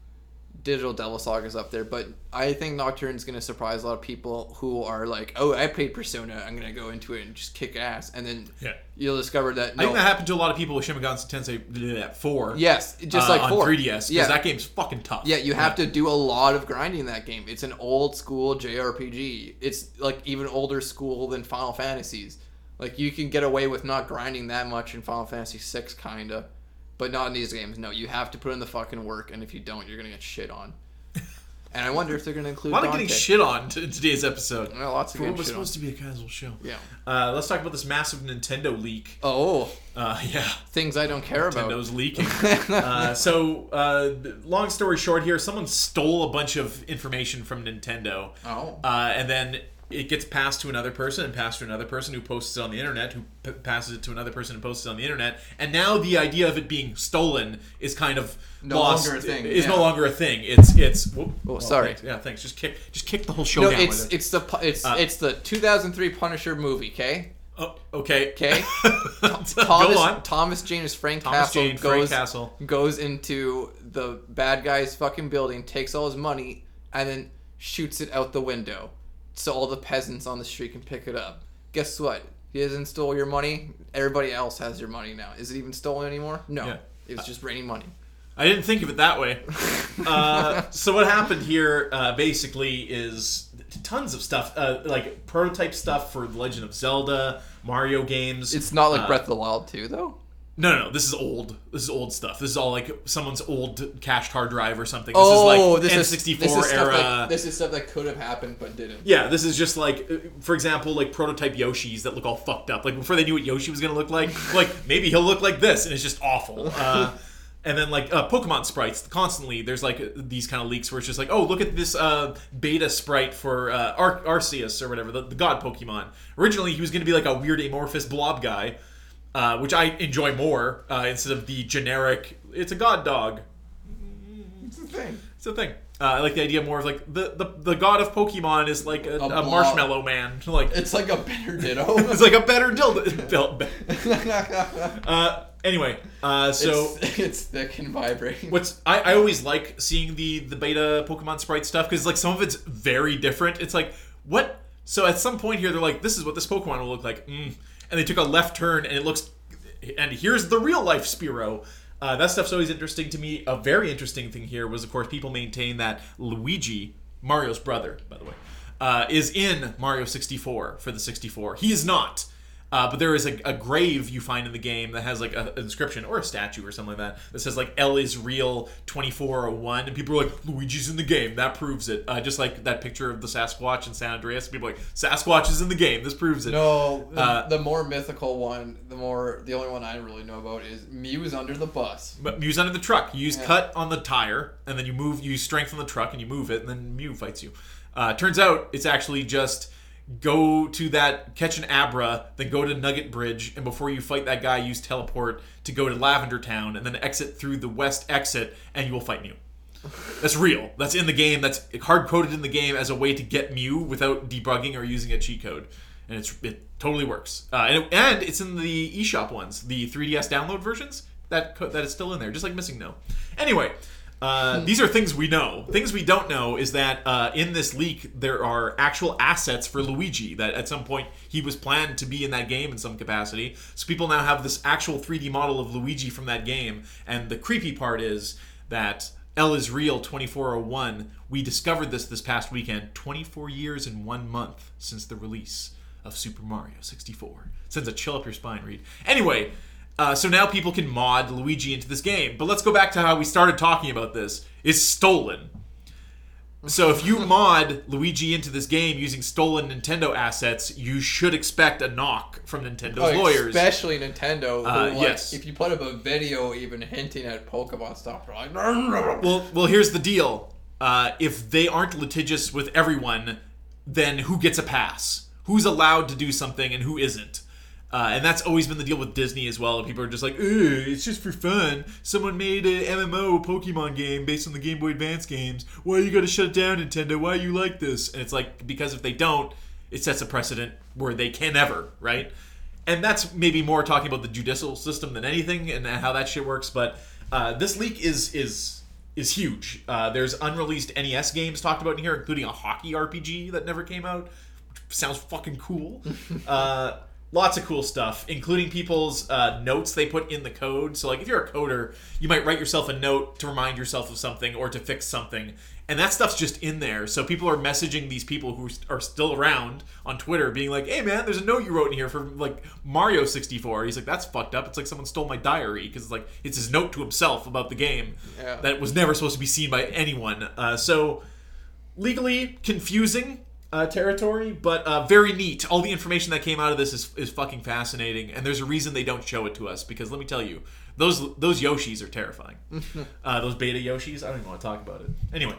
Digital Devil Saga is up there, but I think Nocturne's gonna surprise a lot of people who are like, "Oh, I played Persona. I'm gonna go into it and just kick ass," and then Yeah. you'll discover that I think that happened to a lot of people with Shin Megami Tensei 4. yes, just uh, like on four 3DS because Yeah, that game's fucking tough. yeah, you have to do a lot of grinding in that game. It's an old school JRPG. It's like even older school than Final Fantasies. Like you can get away with not grinding that much in Final Fantasy VI, kinda, but not in these games. No, you have to put in the fucking work, and if you don't, you're gonna get shit on. And I wonder if they're gonna include A lot of getting shit on to today's episode. Yeah, lots of what good was shit on. supposed to be a casual show. Yeah. Uh, let's talk about this massive Nintendo leak. Oh, Uh, yeah. things I don't care about. Nintendo's leaking. (laughs) uh, so, uh, long story short, here, someone stole a bunch of information from Nintendo, Oh. uh, and then it gets passed to another person, and passed to another person who posts it on the internet, who p- passes it to another person and posts it on the internet, and now the idea of it being stolen is kind of No lost. longer a thing, Is yeah. no longer a thing. It's it's. Whoop, Oh, sorry. thanks. Yeah, thanks. Just kick, just kick the whole show No, down. it's with it. it's the it's Uh, it's the 2003 Punisher movie. Okay, Oh, okay. okay. (laughs) Go Thomas on. Thomas James Frank Thomas Castle Jane, Frank Castle. goes into the bad guy's fucking building, takes all his money, and then shoots it out the window, so all the peasants on the street can pick it up. Guess what? He hasn't stole your money. Everybody else has your money now. Is it even stolen anymore? No. Yeah. It was just raining money. I didn't think of it that way. (laughs) Uh, so what happened here uh, basically is tons of stuff, uh, like prototype stuff for The Legend of Zelda, Mario games. It's not like Uh, Breath of the Wild 2, though. No, no, no. This is old. This is old stuff. This is all like someone's old cached hard drive or something. This oh, is like this N64 is this is era. Stuff that, this is stuff that could have happened but didn't. Yeah, this is just like, for example, like prototype Yoshis that look all fucked up. Like before they knew what Yoshi was gonna look like, (laughs) like maybe he'll look like this, and it's just awful. Uh, (laughs) and then like uh, Pokemon sprites, constantly there's like these kind of leaks where it's just like, oh, look at this uh, beta sprite for uh, Ar- Arceus or whatever, the, the god Pokemon. Originally, he was gonna be like a weird amorphous blob guy, uh, which I enjoy more uh, instead of the generic. It's a god dog. It's the thing. It's a thing. Uh, I like the idea more of like the, the the god of Pokemon is like a, a, blob. marshmallow man. (laughs) Like It's like a better (laughs) ditto. it's like a better dildo. built. (laughs) uh, anyway, uh, so it's, it's thick and vibrating. what's I, I always like seeing the the beta Pokemon sprite stuff because like some of it's very different. It's like what? So at some point here, they're like, this is what this Pokemon will look like, mm. And they took a left turn and it looks. And here's the real life Spearow. Uh, that stuff's always interesting to me. A very interesting thing here was, of course, people maintain that Luigi, Mario's brother, by the way, uh, is in Mario 64 for the 64. He is not. Uh, but there is a, a grave you find in the game that has like a, an inscription or a statue or something like that that says like L is real 2401 and people are like Luigi's in the game. That proves it. Uh, just like that picture of the Sasquatch in San Andreas people are like Sasquatch is in the game. This proves it. No, the, Uh, the more mythical one, the more the only one I really know about is Mew's under the bus. but Mew's under the truck. You use Yeah. cut on the tire and then you move you use strength on the truck and you move it and then Mew fights you. Uh, turns out it's actually just go to that catch an abra then go to nugget bridge and before you fight that guy use teleport to go to lavender town and then exit through the west exit and you will fight mew. That's real. That's in the game. That's hard coded in the game as a way to get mew without debugging or using a cheat code. And it's it totally works. Uh, and, it- and it's in the eShop ones the 3ds download versions that that is still in there just like MissingNo anyway uh, these are things we know. Things we don't know is that uh, in this leak there are actual assets for Luigi. That at some point he was planned to be in that game in some capacity. So people now have this actual 3D model of Luigi from that game. And the creepy part is that L is real 2401. We discovered this this past weekend. 24 years and one month since the release of Super Mario 64. Sends a chill up your spine, Reed. Anyway. Uh, so now people can mod Luigi into this game. But let's go back to how we started talking about this. It's stolen. So if you (laughs) mod Luigi into this game using stolen Nintendo assets, you should expect a knock from Nintendo's Like, lawyers. especially Nintendo. Uh, like, yes. If you put up a video even hinting at Pokemon stuff, they're like, (laughs) Well, well, here's the deal. Uh, if they aren't litigious with everyone, then who gets a pass? Who's allowed to do something and who isn't? Uh, and that's always been the deal with Disney as well. People are just like, "Ooh, it's just for fun. Someone made an MMO Pokemon game based on the Game Boy Advance games. Why you got to shut down, Nintendo? Why you like this?" And it's like because if they don't, it sets a precedent where they can never, right? And that's maybe more talking about the judicial system than anything and how that shit works. But uh, this leak is is is huge. Uh, there's unreleased NES games talked about in here, including a hockey RPG that never came out, which sounds fucking cool. (laughs) lots of cool stuff, including people's uh, notes they put in the code. So, like, if you're a coder, you might write yourself a note to remind yourself of something or to fix something. And that stuff's just in there. So people are messaging these people who are still around on Twitter, being like, "Hey, man, there's a note you wrote in here for like Mario 64." He's like, "That's fucked up. It's like someone stole my diary because it's like it's his note to himself about the game Yeah. that was never supposed to be seen by anyone." Uh, so legally confusing uh, territory, but uh, very neat. All the information that came out of this is, is fucking fascinating, and there's a reason they don't show it to us because let me tell you, those those Yoshis are terrifying. (laughs) uh, those beta Yoshis, I don't even want to talk about it. Anyway,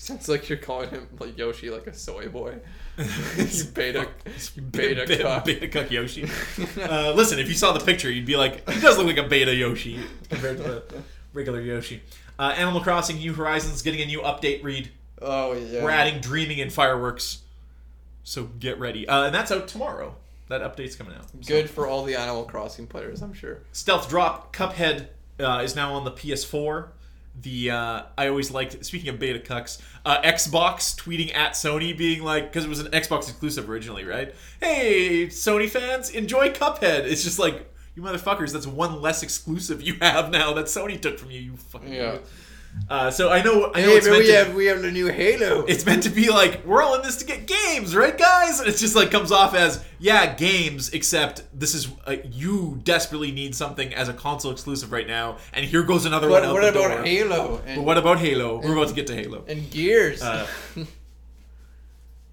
Sounds like you're calling him like Yoshi, like a soy boy. (laughs) you beta, you beta beta, cuck. beta cuck Yoshi. (laughs) uh, listen, if you saw the picture, you'd be like, he does look like a beta Yoshi compared to the regular Yoshi. Uh, Animal Crossing New Horizons getting a new update. Read. Oh yeah. We're adding dreaming and fireworks, so get ready. Uh, and that's out tomorrow. That update's coming out. So- Good for all the Animal Crossing players, I'm sure. Stealth Drop Cuphead uh, is now on the PS4. The uh, I always liked. Speaking of beta cucks, uh, Xbox tweeting at Sony, being like, because it was an Xbox exclusive originally, right? Hey, Sony fans, enjoy Cuphead. It's just like you motherfuckers. That's one less exclusive you have now that Sony took from you. You fucking. Yeah. Uh, so I know. I know Hey, we to, have we have the new Halo. it's meant to be like we're all in this to get games, right, guys? And it's just like comes off as yeah, games. Except this is uh, you desperately need something as a console exclusive right now, and here goes another what one out what about door. Halo and, But what about Halo? We're about to get to Halo. and Gears? Uh, (laughs)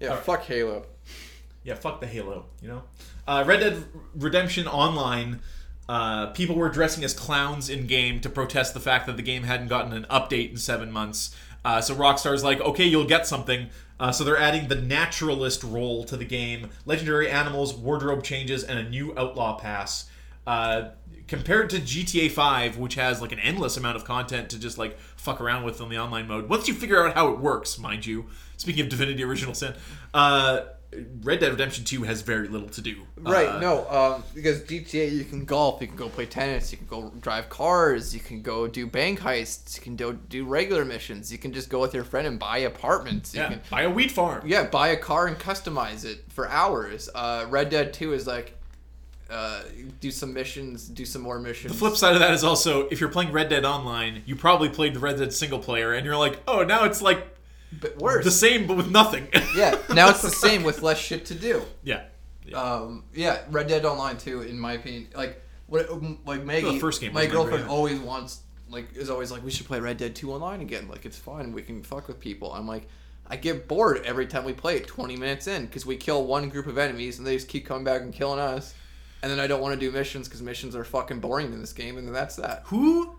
yeah, alright. fuck Halo. yeah, fuck the Halo. You know, uh, Red Dead Redemption Online. Uh, people were dressing as clowns in game to protest the fact that the game hadn't gotten an update in seven months. Uh, so Rockstar's like, okay, you'll get something. Uh, so they're adding the naturalist role to the game, legendary animals, wardrobe changes, and a new outlaw pass. Uh, compared to GTA 5, which has like an endless amount of content to just like fuck around with on the online mode. Once you figure out how it works, mind you. Speaking of Divinity Original Sin, uh, Red Dead Redemption 2 has very little to do. Right, Uh, no, um, because GTA you can golf, you can go play tennis, you can go drive cars, you can go do bank heists, you can do, do regular missions, you can just go with your friend and buy apartments. You Yeah, can buy a wheat farm. yeah, buy a car and customize it for hours. Uh, Red Dead 2 is like uh, do some missions, do some more missions. The flip side of that is also if you're playing Red Dead Online, you probably played the Red Dead single player, and you're like, oh, now it's like but worse. the same but with nothing. (laughs) yeah, now it's the same with less shit to do. yeah. Yeah. Um, yeah, Red Dead Online 2, in my opinion, like what like Maggie, The first game my girlfriend always wants like is always like we should play Red Dead 2 online again. Like it's fun, we can fuck with people. I'm like. I get bored every time we play it 20 minutes in because we kill one group of enemies and they just keep coming back and killing us. And then I don't want to do missions because missions are fucking boring in this game, and then that's that. Who?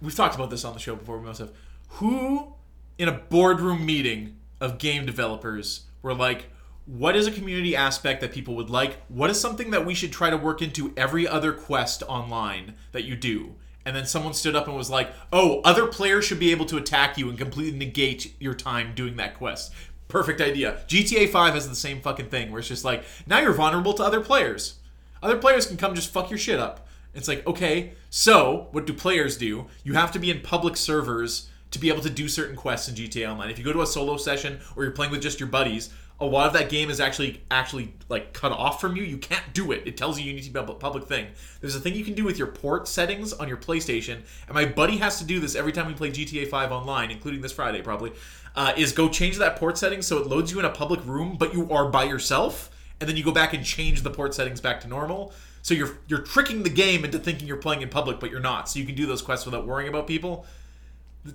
We've talked about this on the show before. We must have. Who, in a boardroom meeting of game developers, we were like, "What is a community aspect that people would like? What is something that we should try to work into every other quest online that you do?" And then someone stood up and was like, "Oh, other players should be able to attack you and completely negate your time doing that quest." Perfect idea. GTA 5 has the same fucking thing where it's just like, now you're vulnerable to other players. Other players can come just fuck your shit up. It's like, okay, so what do players do? You have to be in public servers to be able to do certain quests in GTA Online. If you go to a solo session or you're playing with just your buddies, a lot of that game is actually actually like cut off from you. You can't do it. It tells you you need to be a public thing. There's a thing you can do with your port settings on your PlayStation, and my buddy has to do this every time we play GTA 5 online, including this Friday probably. Uh, is go change that port setting so it loads you in a public room, but you are by yourself, and then you go back and change the port settings back to normal. So you're you're tricking the game into thinking you're playing in public, but you're not. So you can do those quests without worrying about people.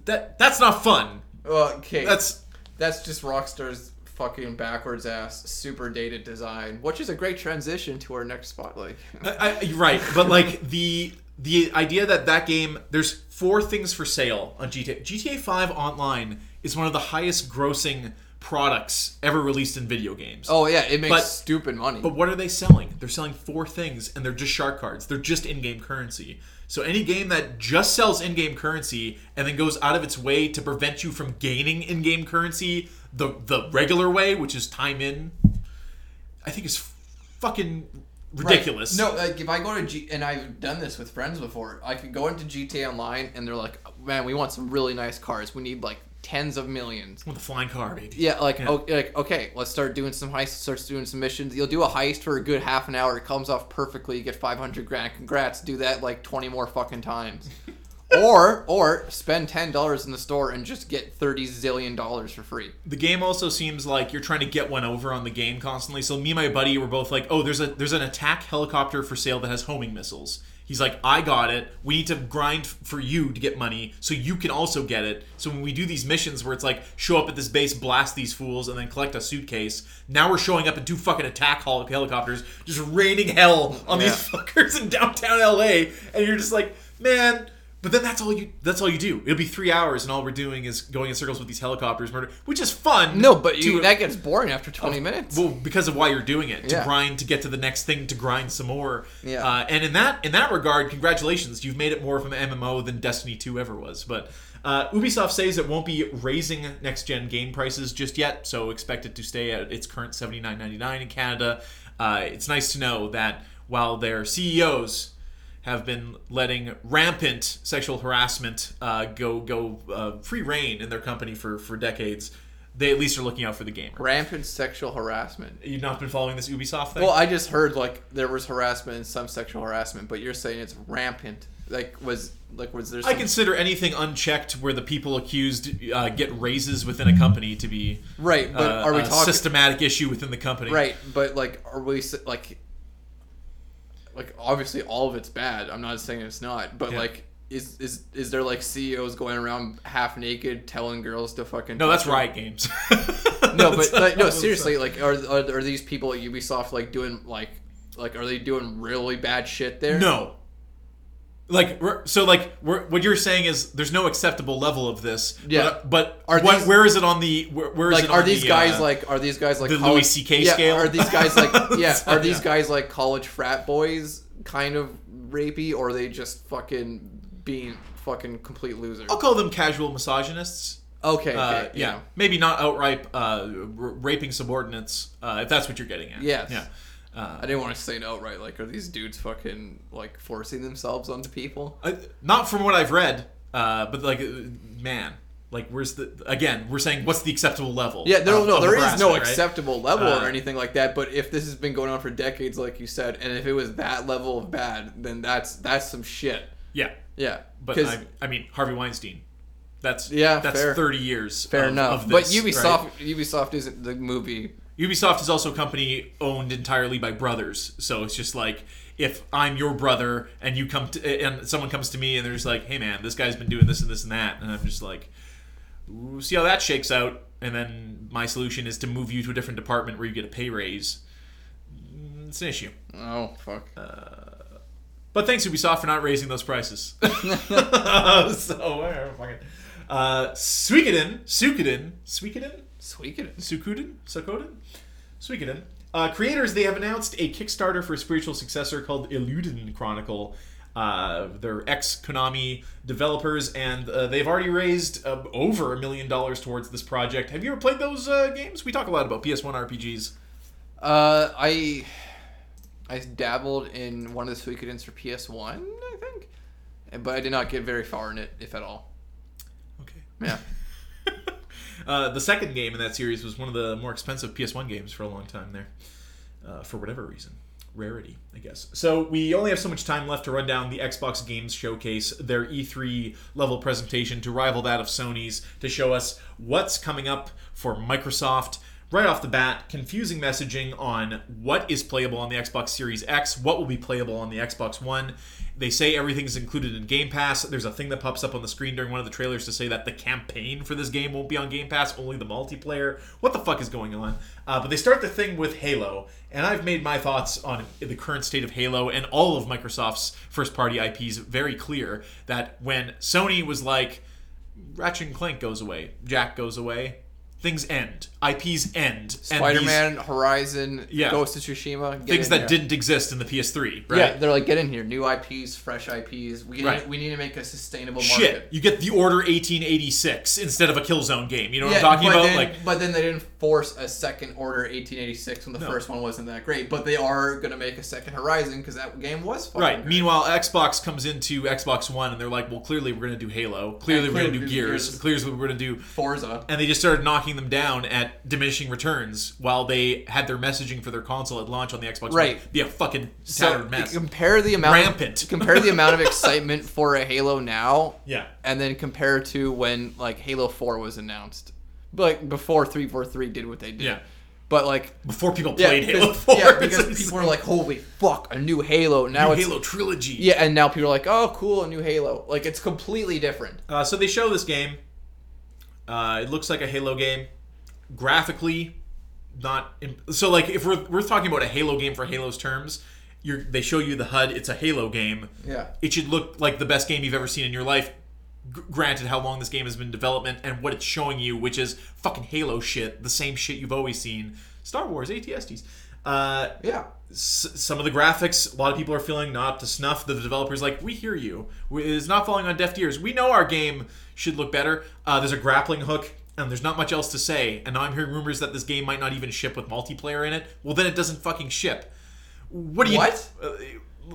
That that's not fun. Well, okay, That's that's just Rockstar's fucking backwards ass, super dated design, which is a great transition to our next spotlight. I, I, right, but like the the idea that that game there's four things for sale on GTA. GTA 5 Online is one of the highest grossing products ever released in video games. oh yeah, it makes But- stupid money. But what are they selling? They're selling four things, and they're just shark cards. They're just in-game currency. So any game that just sells in-game currency and then goes out of its way to prevent you from gaining in-game currency the the regular way, which is time in, I think is fucking ridiculous. No, like if I go to G, and I've done this with friends before, I could go into GTA Online and they're like, "Man, we want some really nice cars. We need like tens of millions. With the flying car, baby. Yeah, like Yeah. o- like okay, let's start doing some heists. Starts doing some missions. You'll do a heist for a good half an hour. It comes off perfectly. You get five hundred grand. Congrats. Do that like twenty more fucking times. (laughs) or or spend ten dollars in the store and just get thirty zillion dollars for free. The game also seems like you're trying to get one over on the game constantly. So me and my buddy were both like, "Oh, there's a there's an attack helicopter for sale that has homing missiles." He's like, "I got it. We need to grind for you to get money, so you can also get it." So when we do these missions where it's like show up at this base, blast these fools, and then collect a suitcase, now we're showing up in two fucking attack hel- helicopters, just raining hell on these (laughs) fuckers in downtown LA, and you're just like, man. But then that's all you that's all you do. It'll be three hours, and all we're doing is going in circles with these helicopters, murder, which is fun. No, but you, to- that gets boring after twenty minutes. well, because of why you're doing it to Yeah. grind to get to the next thing to grind some more. Yeah. Uh, and in that in that regard, congratulations, you've made it more of an MMO than Destiny 2 ever was. But uh, Ubisoft says it won't be raising next gen game prices just yet, so expect it to stay at its current seventy nine ninety nine in Canada. Uh, it's nice to know that while their CEOs have been letting rampant sexual harassment uh, go go uh, free reign in their company for for decades. They at least are looking out for the gamer. Rampant sexual harassment. You've not been following this Ubisoft thing? Well, I just heard like there was harassment and some sexual harassment, but you're saying it's rampant. Like was like was there? Some, I consider anything unchecked where the people accused uh, get raises within a company to be right, but uh, are we a talking systematic issue within the company. right? But like, are we like like obviously all of it's bad. I'm not saying it's not, but Yeah. like. Is, is is there like CEOs going around half naked telling girls to fucking No, that's them? Riot Games. (laughs) No, but (laughs) like, no, seriously, like are, are are these people at Ubisoft like doing like like are they doing really bad shit there? No. Like so, like we're, what you're saying is there's no acceptable level of this. Yeah. But, but what, these- where is it on the? Where, where is like it are these the, guys uh, like are these guys like the college- Louis CK yeah, scale? Are these guys like (laughs) yeah? Are these yeah. guys like college frat boys kind of rapey, or are they just fucking being fucking complete losers? I'll call them casual misogynists. Okay, okay, Uh, you yeah, maybe not outright uh, r- raping subordinates, uh, if that's what you're getting at. Yes. Yeah. Uh, I didn't want to say it outright. Like, are these dudes fucking like forcing themselves onto people? I, not from what I've read, uh, but like, uh, man, like, where's the again? We're saying what's the acceptable level? Yeah, no, of- no, of there is no right? acceptable level Uh, or anything like that. But if this has been going on for decades, like you said, and if it was that level of bad, then that's that's some shit. Yeah, Yeah, but I, I mean Harvey Weinstein. That's Yeah, That's fair. thirty years. fair of, enough. Of but Ubisoft, right? Ubisoft isn't the movie. Ubisoft is also a company owned entirely by brothers, so it's just like if I'm your brother and you come to and someone comes to me and they're just like, "Hey man, this guy's been doing this and this and that," and I'm just like, "See how that shakes out." And then my solution is to move you to a different department where you get a pay raise. Mm, It's an issue. Oh fuck. But thanks Ubisoft for not raising those prices. (laughs) (laughs) so whatever, fucking. Uh, Suikoden, Suikoden, Suikoden, Suikoden. Sukuden? Sukuden? Suikoden. Uh, creators, they have announced a Kickstarter for a spiritual successor called Eiyuden Chronicle. Uh, they're ex Konami developers, and uh, they've already raised uh, over a million dollars towards this project. Have you ever played those uh, games? We talk a lot about PS1 RPGs. Uh, I I dabbled in one of the Suikodens for PS1, I think, but I did not get very far in it, if at all. Okay. Yeah. (laughs) Uh, the second game in that series was one of the more expensive PS1 games for a long time there, uh, for whatever reason. Rarity, I guess. So we only have so much time left to run down the Xbox Games Showcase, their E3 level presentation to rival that of Sony's, to show us what's coming up for Microsoft. Right off the bat, confusing messaging on what is playable on the Xbox Series X, what will be playable on the Xbox One. They say everything's included in Game Pass. There's a thing that pops up on the screen during one of the trailers to say that the campaign for this game won't be on Game Pass, only the multiplayer. What the fuck is going on? Uh, but they start the thing with Halo, and I've made my thoughts on the current state of Halo and all of Microsoft's first party IPs very clear that when Sony was like, Ratchet and Clank goes away, Jak goes away, things end, IPs end. Spider-Man, Horizon, Yeah. Ghost of Tsushima, Things in that there. didn't exist in the PS3, right? Yeah, they're like, get in here, new IPs, fresh IPs. We need, Right. we need to make a sustainable market. Shit, you get the Order 1886 instead of a Killzone game. You know what Yeah, I'm talking about? Then, like, but then they didn't force a second order 1886 when the No. first one wasn't that great, but they are gonna make a second Horizon because that game was fucking Right. great. Meanwhile, Xbox comes into Xbox One and they're like, well, clearly we're going to do Halo. Clearly we're going to do Gears. Gears. Clearly we're going to do. Forza. And they just started knocking them down at diminishing returns while they had their messaging for their console at launch on the Xbox Right. One be a fucking So tattered mess. compare the amount Rampant. (laughs) compare the amount of excitement for a Halo now yeah. and then compare to when like Halo 4 was announced. Like before 343 did what they did. Yeah. But like Before people yeah, played Halo because- 4. yeah, because (laughs) people are like, "Holy fuck, a new Halo!" Now New it's Halo trilogy. yeah, and now people are like, "Oh, cool, a new Halo!" Like it's completely different. Uh, so they show this game. Uh, it looks like a Halo game. Graphically, not. Imp- so like if we're we're talking about a Halo game for Halo's terms, you're they show you the HUD. It's a Halo game. Yeah. It should look like the best game you've ever seen in your life. G- granted, how long this game has been in development and what it's showing you, which is fucking Halo shit, the same shit you've always seen. Star Wars, ATSTs. Uh, Yeah. s- some of the graphics, a lot of people are feeling not up to snuff. The developers like, we hear you. It's not falling on deaf ears. We know our game should look better. Uh, there's a grappling hook, and there's not much else to say. And now I'm hearing rumors that this game might not even ship with multiplayer in it. Well, then it doesn't fucking ship. What do you? What? Uh,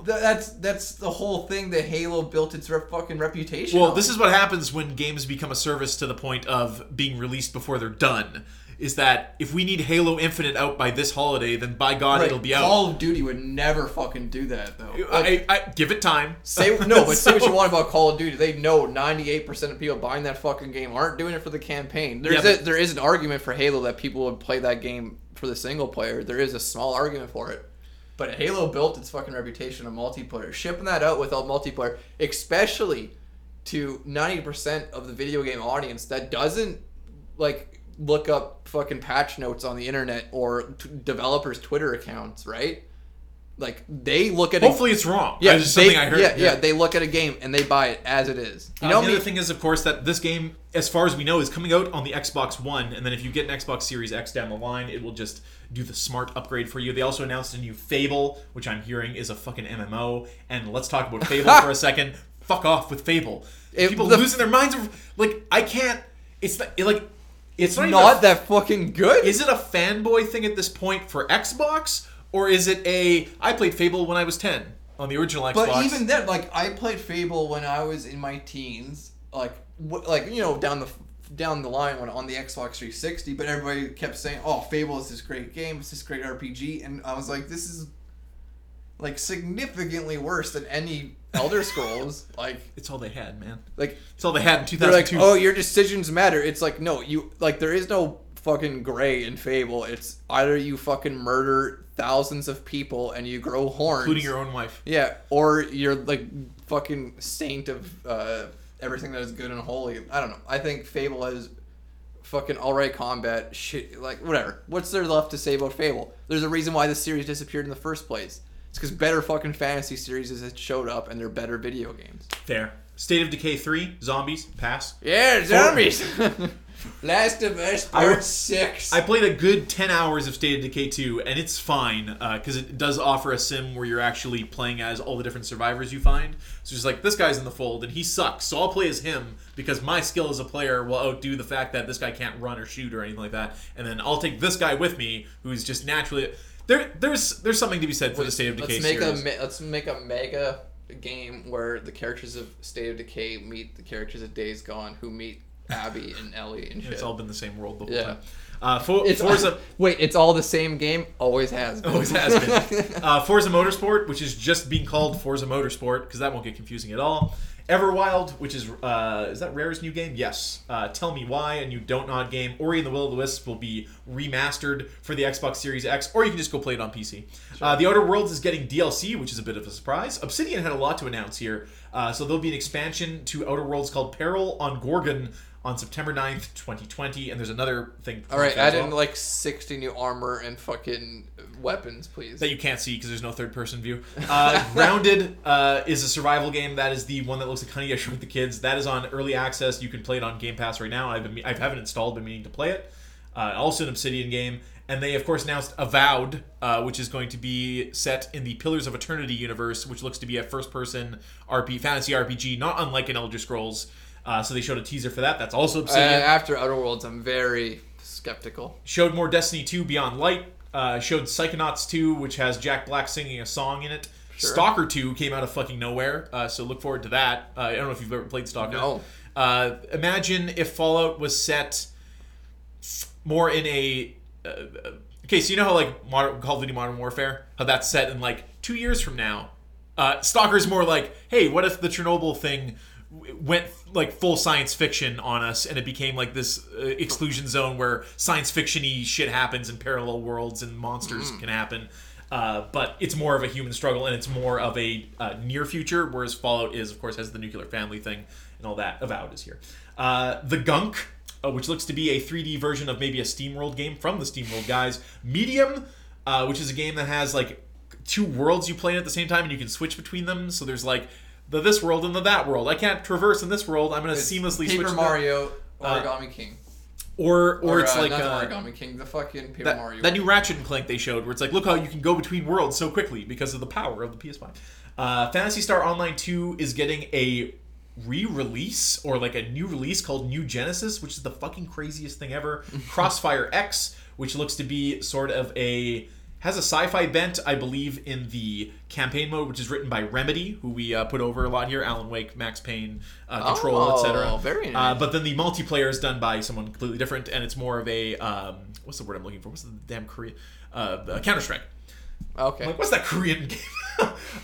That's that's the whole thing that Halo built its rep- fucking reputation. well, on. this is what happens when games become a service to the point of being released before they're done. Is that if we need Halo Infinite out by this holiday, then by God Right, it'll be out. Call of Duty would never fucking do that though. I, I, give it time. Say no, but (laughs) say what you want about Call of Duty. They know 98% of people buying that fucking game aren't doing it for the campaign. There's Yeah, a, there is an argument for Halo that people would play that game for the single player. There is a small argument for it. But Halo built its fucking reputation on multiplayer. Shipping that out without multiplayer, especially to 90% of the video game audience that doesn't like look up fucking patch notes on the internet or t- developers Twitter accounts, right? Like they look at a- Hopefully it's wrong. yeah, just they, something I heard. Yeah, yeah, they look at a game and they buy it as it is. You Uh, know, the me, other thing is, of course, that this game, as far as we know, is coming out on the Xbox One, and then if you get an Xbox Series X down the line, it will just do the smart upgrade for you. They also announced a new Fable, which I'm hearing is a fucking MMO. And let's talk about Fable (laughs) for a second. Fuck off with Fable. It- People the- losing their minds. Over, like I can't. It's not, it, like it's not, not a- that fucking good. Is it a fanboy thing at this point for Xbox, or is it a I played Fable when I was ten on the original Xbox? but even then, like I played Fable when I was in my teens, like w- like you know down the down the line when on the Xbox 360. But everybody kept saying, "Oh, Fable is this great game. It's this great RPG," and I was like, "This is like significantly worse than any Elder Scrolls." (laughs) like it's all they had, man. like It's all they had in they're like, 2002. oh, your decisions matter. It's like, no, you like there is no fucking gray in Fable. It's either you fucking murder thousands of people and you grow horns, including your own wife. yeah, or you're like fucking saint of uh, everything that is good and holy. I don't know. I think Fable has fucking alright combat. Shit, like whatever. What's there left to say about Fable? There's a reason why the series disappeared in the first place. It's because better fucking fantasy series has showed up and they're better video games. Fair. State of Decay 3, Zombies, pass. Yeah, zombies. (laughs) Last of Us I- Part Six. I played a good 10 hours of State of Decay 2, and it's fine, uh, because it does offer a sim where you're actually playing as all the different survivors you find. So it's just like, this guy's in the fold, and he sucks, so I'll play as him, because my skill as a player will outdo the fact that this guy can't run or shoot or anything like that. And then I'll take this guy with me, who's just naturally... There, there's there's something to be said for the State of Decay let's make series. a let's make a mega game where the characters of State of Decay meet the characters of Days Gone, who meet Abby and Ellie and shit. It's all been the same world the whole Yeah. time. Uh, For, It's Forza... (laughs) wait, it's all the same game. Always has. Been. Always has been. (laughs) Uh, Forza Motorsport, which is just being called Forza Motorsport, because that won't get confusing at all. Everwild, which is uh, is that Rare's new game? Yes. Uh, Tell Me Why, a new Don't Nod game. Ori and the Will of the Wisps will be remastered for the Xbox Series X, or you can just go play it on PC. Uh, the Outer Worlds is getting DLC, which is a bit of a surprise. Obsidian had a lot to announce here, uh, so there'll be an expansion to Outer Worlds called Peril on Gorgon on September 9th, 2020, and there's another thing. all right, add well. in like sixty new armor and fucking weapons, please. that you can't see because there's no third person view. Uh, (laughs) Grounded uh, is a survival game. That is the one that looks like Honey I Shrunk the Kids. That is on early access. You can play it on Game Pass right now. I've been I haven't installed, been meaning to play it. Uh, also an Obsidian game, and they of course announced Avowed, uh, which is going to be set in the Pillars of Eternity universe, which looks to be a first person RP fantasy RPG, not unlike an Elder Scrolls. Uh, so they showed a teaser for that. That's also Uh, after Outer Worlds, I'm very skeptical. showed more Destiny 2 Beyond Light, uh, showed Psychonauts 2, which has Jack Black singing a song in it. Sure. Stalker 2 came out of fucking nowhere, uh, so look forward to that. Uh, I don't know if you've ever played Stalker. No. Uh, imagine if Fallout was set more in a. Uh, uh, okay, so you know how like modern, Call of Duty Modern Warfare, how that's set in like two years from now. Uh, is more like, hey, what if the Chernobyl thing went like full science fiction on us, and it became like this uh, exclusion zone where science fictiony shit happens in parallel worlds and monsters can happen. Uh, but it's more of a human struggle, and it's more of a uh, near future. Whereas Fallout is, of course, has the nuclear family thing and all that. Avowed is here. Uh, the Gunk, uh, which looks to be a 3D version of maybe a SteamWorld game from the SteamWorld guys. Medium, uh, which is a game that has like two worlds you play in at the same time, and you can switch between them. So there's like the this world and the that world. I can't traverse in this world. I'm gonna seamlessly switch. Paper to that. Mario, Uh, Origami King. or or, it's uh, like uh, Origami King, the fucking Paper that, Mario. that new Ratchet and Clank they showed, where it's like, look how you can go between worlds so quickly because of the power of the PS5. Uh, Phantasy Star Online 2 is getting a re-release or like a new release called New Genesis, which is the fucking craziest thing ever. (laughs) Crossfire X, which looks to be sort of a has a sci-fi bent, I believe, in the campaign mode, which is written by Remedy, who we uh, put over a lot here: Alan Wake, Max Payne, uh, Control, Oh, etc. very Uh, nice. but then the multiplayer is done by someone completely different, and it's more of a um, what's the word I'm looking for? What's the damn Korean uh, Counter Strike? okay. Like, what's that Korean (laughs) game?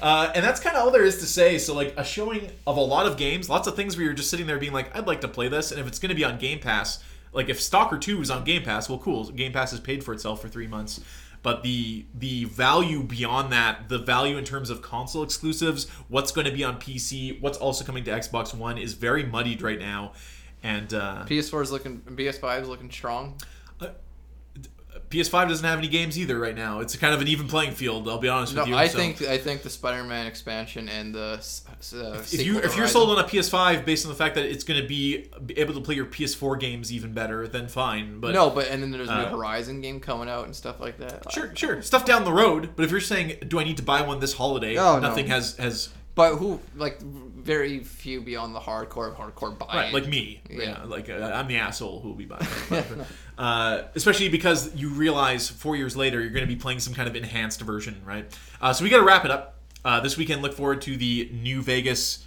uh, and that's kind of all there is to say. So, like, a showing of a lot of games, lots of things where you're just sitting there being like, I'd like to play this. And if it's going to be on Game Pass, like if Stalker 2 is on Game Pass, well, cool. Game Pass has paid for itself for three months. But the the value beyond that, the value in terms of console exclusives, what's going to be on PC, what's also coming to Xbox One, is very muddied right now. And uh, PS4 is looking, PS5 is looking strong. PS5 doesn't have any games either right now. It's kind of an even playing field. I'll be honest No, with you. I so- think I think the Spider-Man expansion and the s- s- uh, if you if you're sold on a PS5 based on the fact that it's going to be able to play your PS4 games even better, then fine. But no, but and then there's a new Uh, Horizon game coming out and stuff like that. sure, sure, stuff down the road. But if you're saying, do I need to buy one this holiday? Oh, no. nothing has has But who like very few beyond the hardcore of hardcore buying. right like me. Yeah. Like uh, I'm the asshole who will be buying. (laughs) uh, especially because you realize four years later you're going to be playing some kind of enhanced version, right? Uh, so we got to wrap it up. Uh, this weekend, look forward to the New Vegas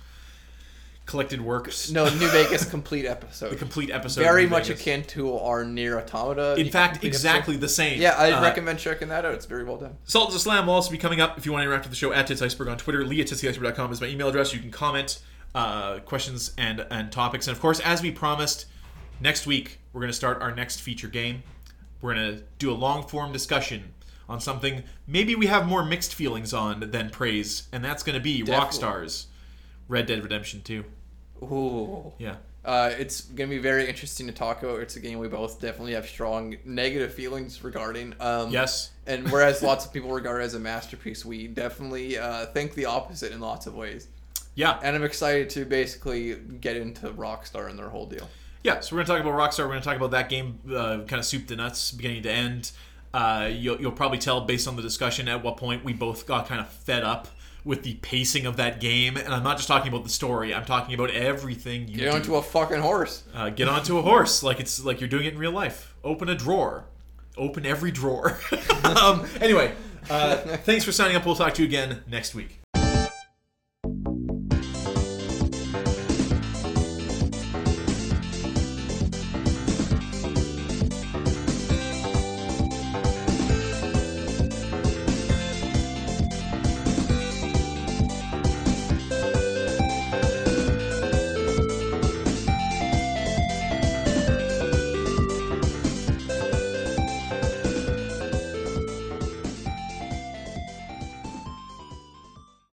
collected works. No, New Vegas complete episode. (laughs) the complete episode. very of much Vegas. akin to our Nier Automata. In fact, exactly the same. Yeah, I Uh, recommend checking that out. It's very well done. Salt a Slam will also be coming up. If you want to interact with the show, at Tits Iceberg on Twitter, lee at is my email address. You can comment uh, questions and, and topics. And of course, as we promised, next week we're going to start our next feature game. We're going to do a long form discussion on something maybe we have more mixed feelings on than praise, and that's going to be Definitely. Rockstar's Red Dead Redemption 2. Ooh. Yeah. Uh, it's gonna be very interesting to talk about. It's a game we both definitely have strong negative feelings regarding. Um, Yes. And whereas lots of people regard it as a masterpiece, we definitely uh, think the opposite in lots of ways. Yeah. And I'm excited to basically get into Rockstar and their whole deal. Yeah, so we're going to talk about Rockstar. We're going to talk about that game, uh, kind of soup to nuts, beginning to end. Uh, you'll, you'll probably tell based on the discussion at what point we both got kind of fed up with the pacing of that game. And I'm not just talking about the story. I'm talking about everything you Get do. onto a fucking horse. uh, get onto a horse like it's like you're doing it in real life. Open a drawer. Open every drawer. (laughs) um, anyway, uh, thanks for signing up. We'll talk to you again next week.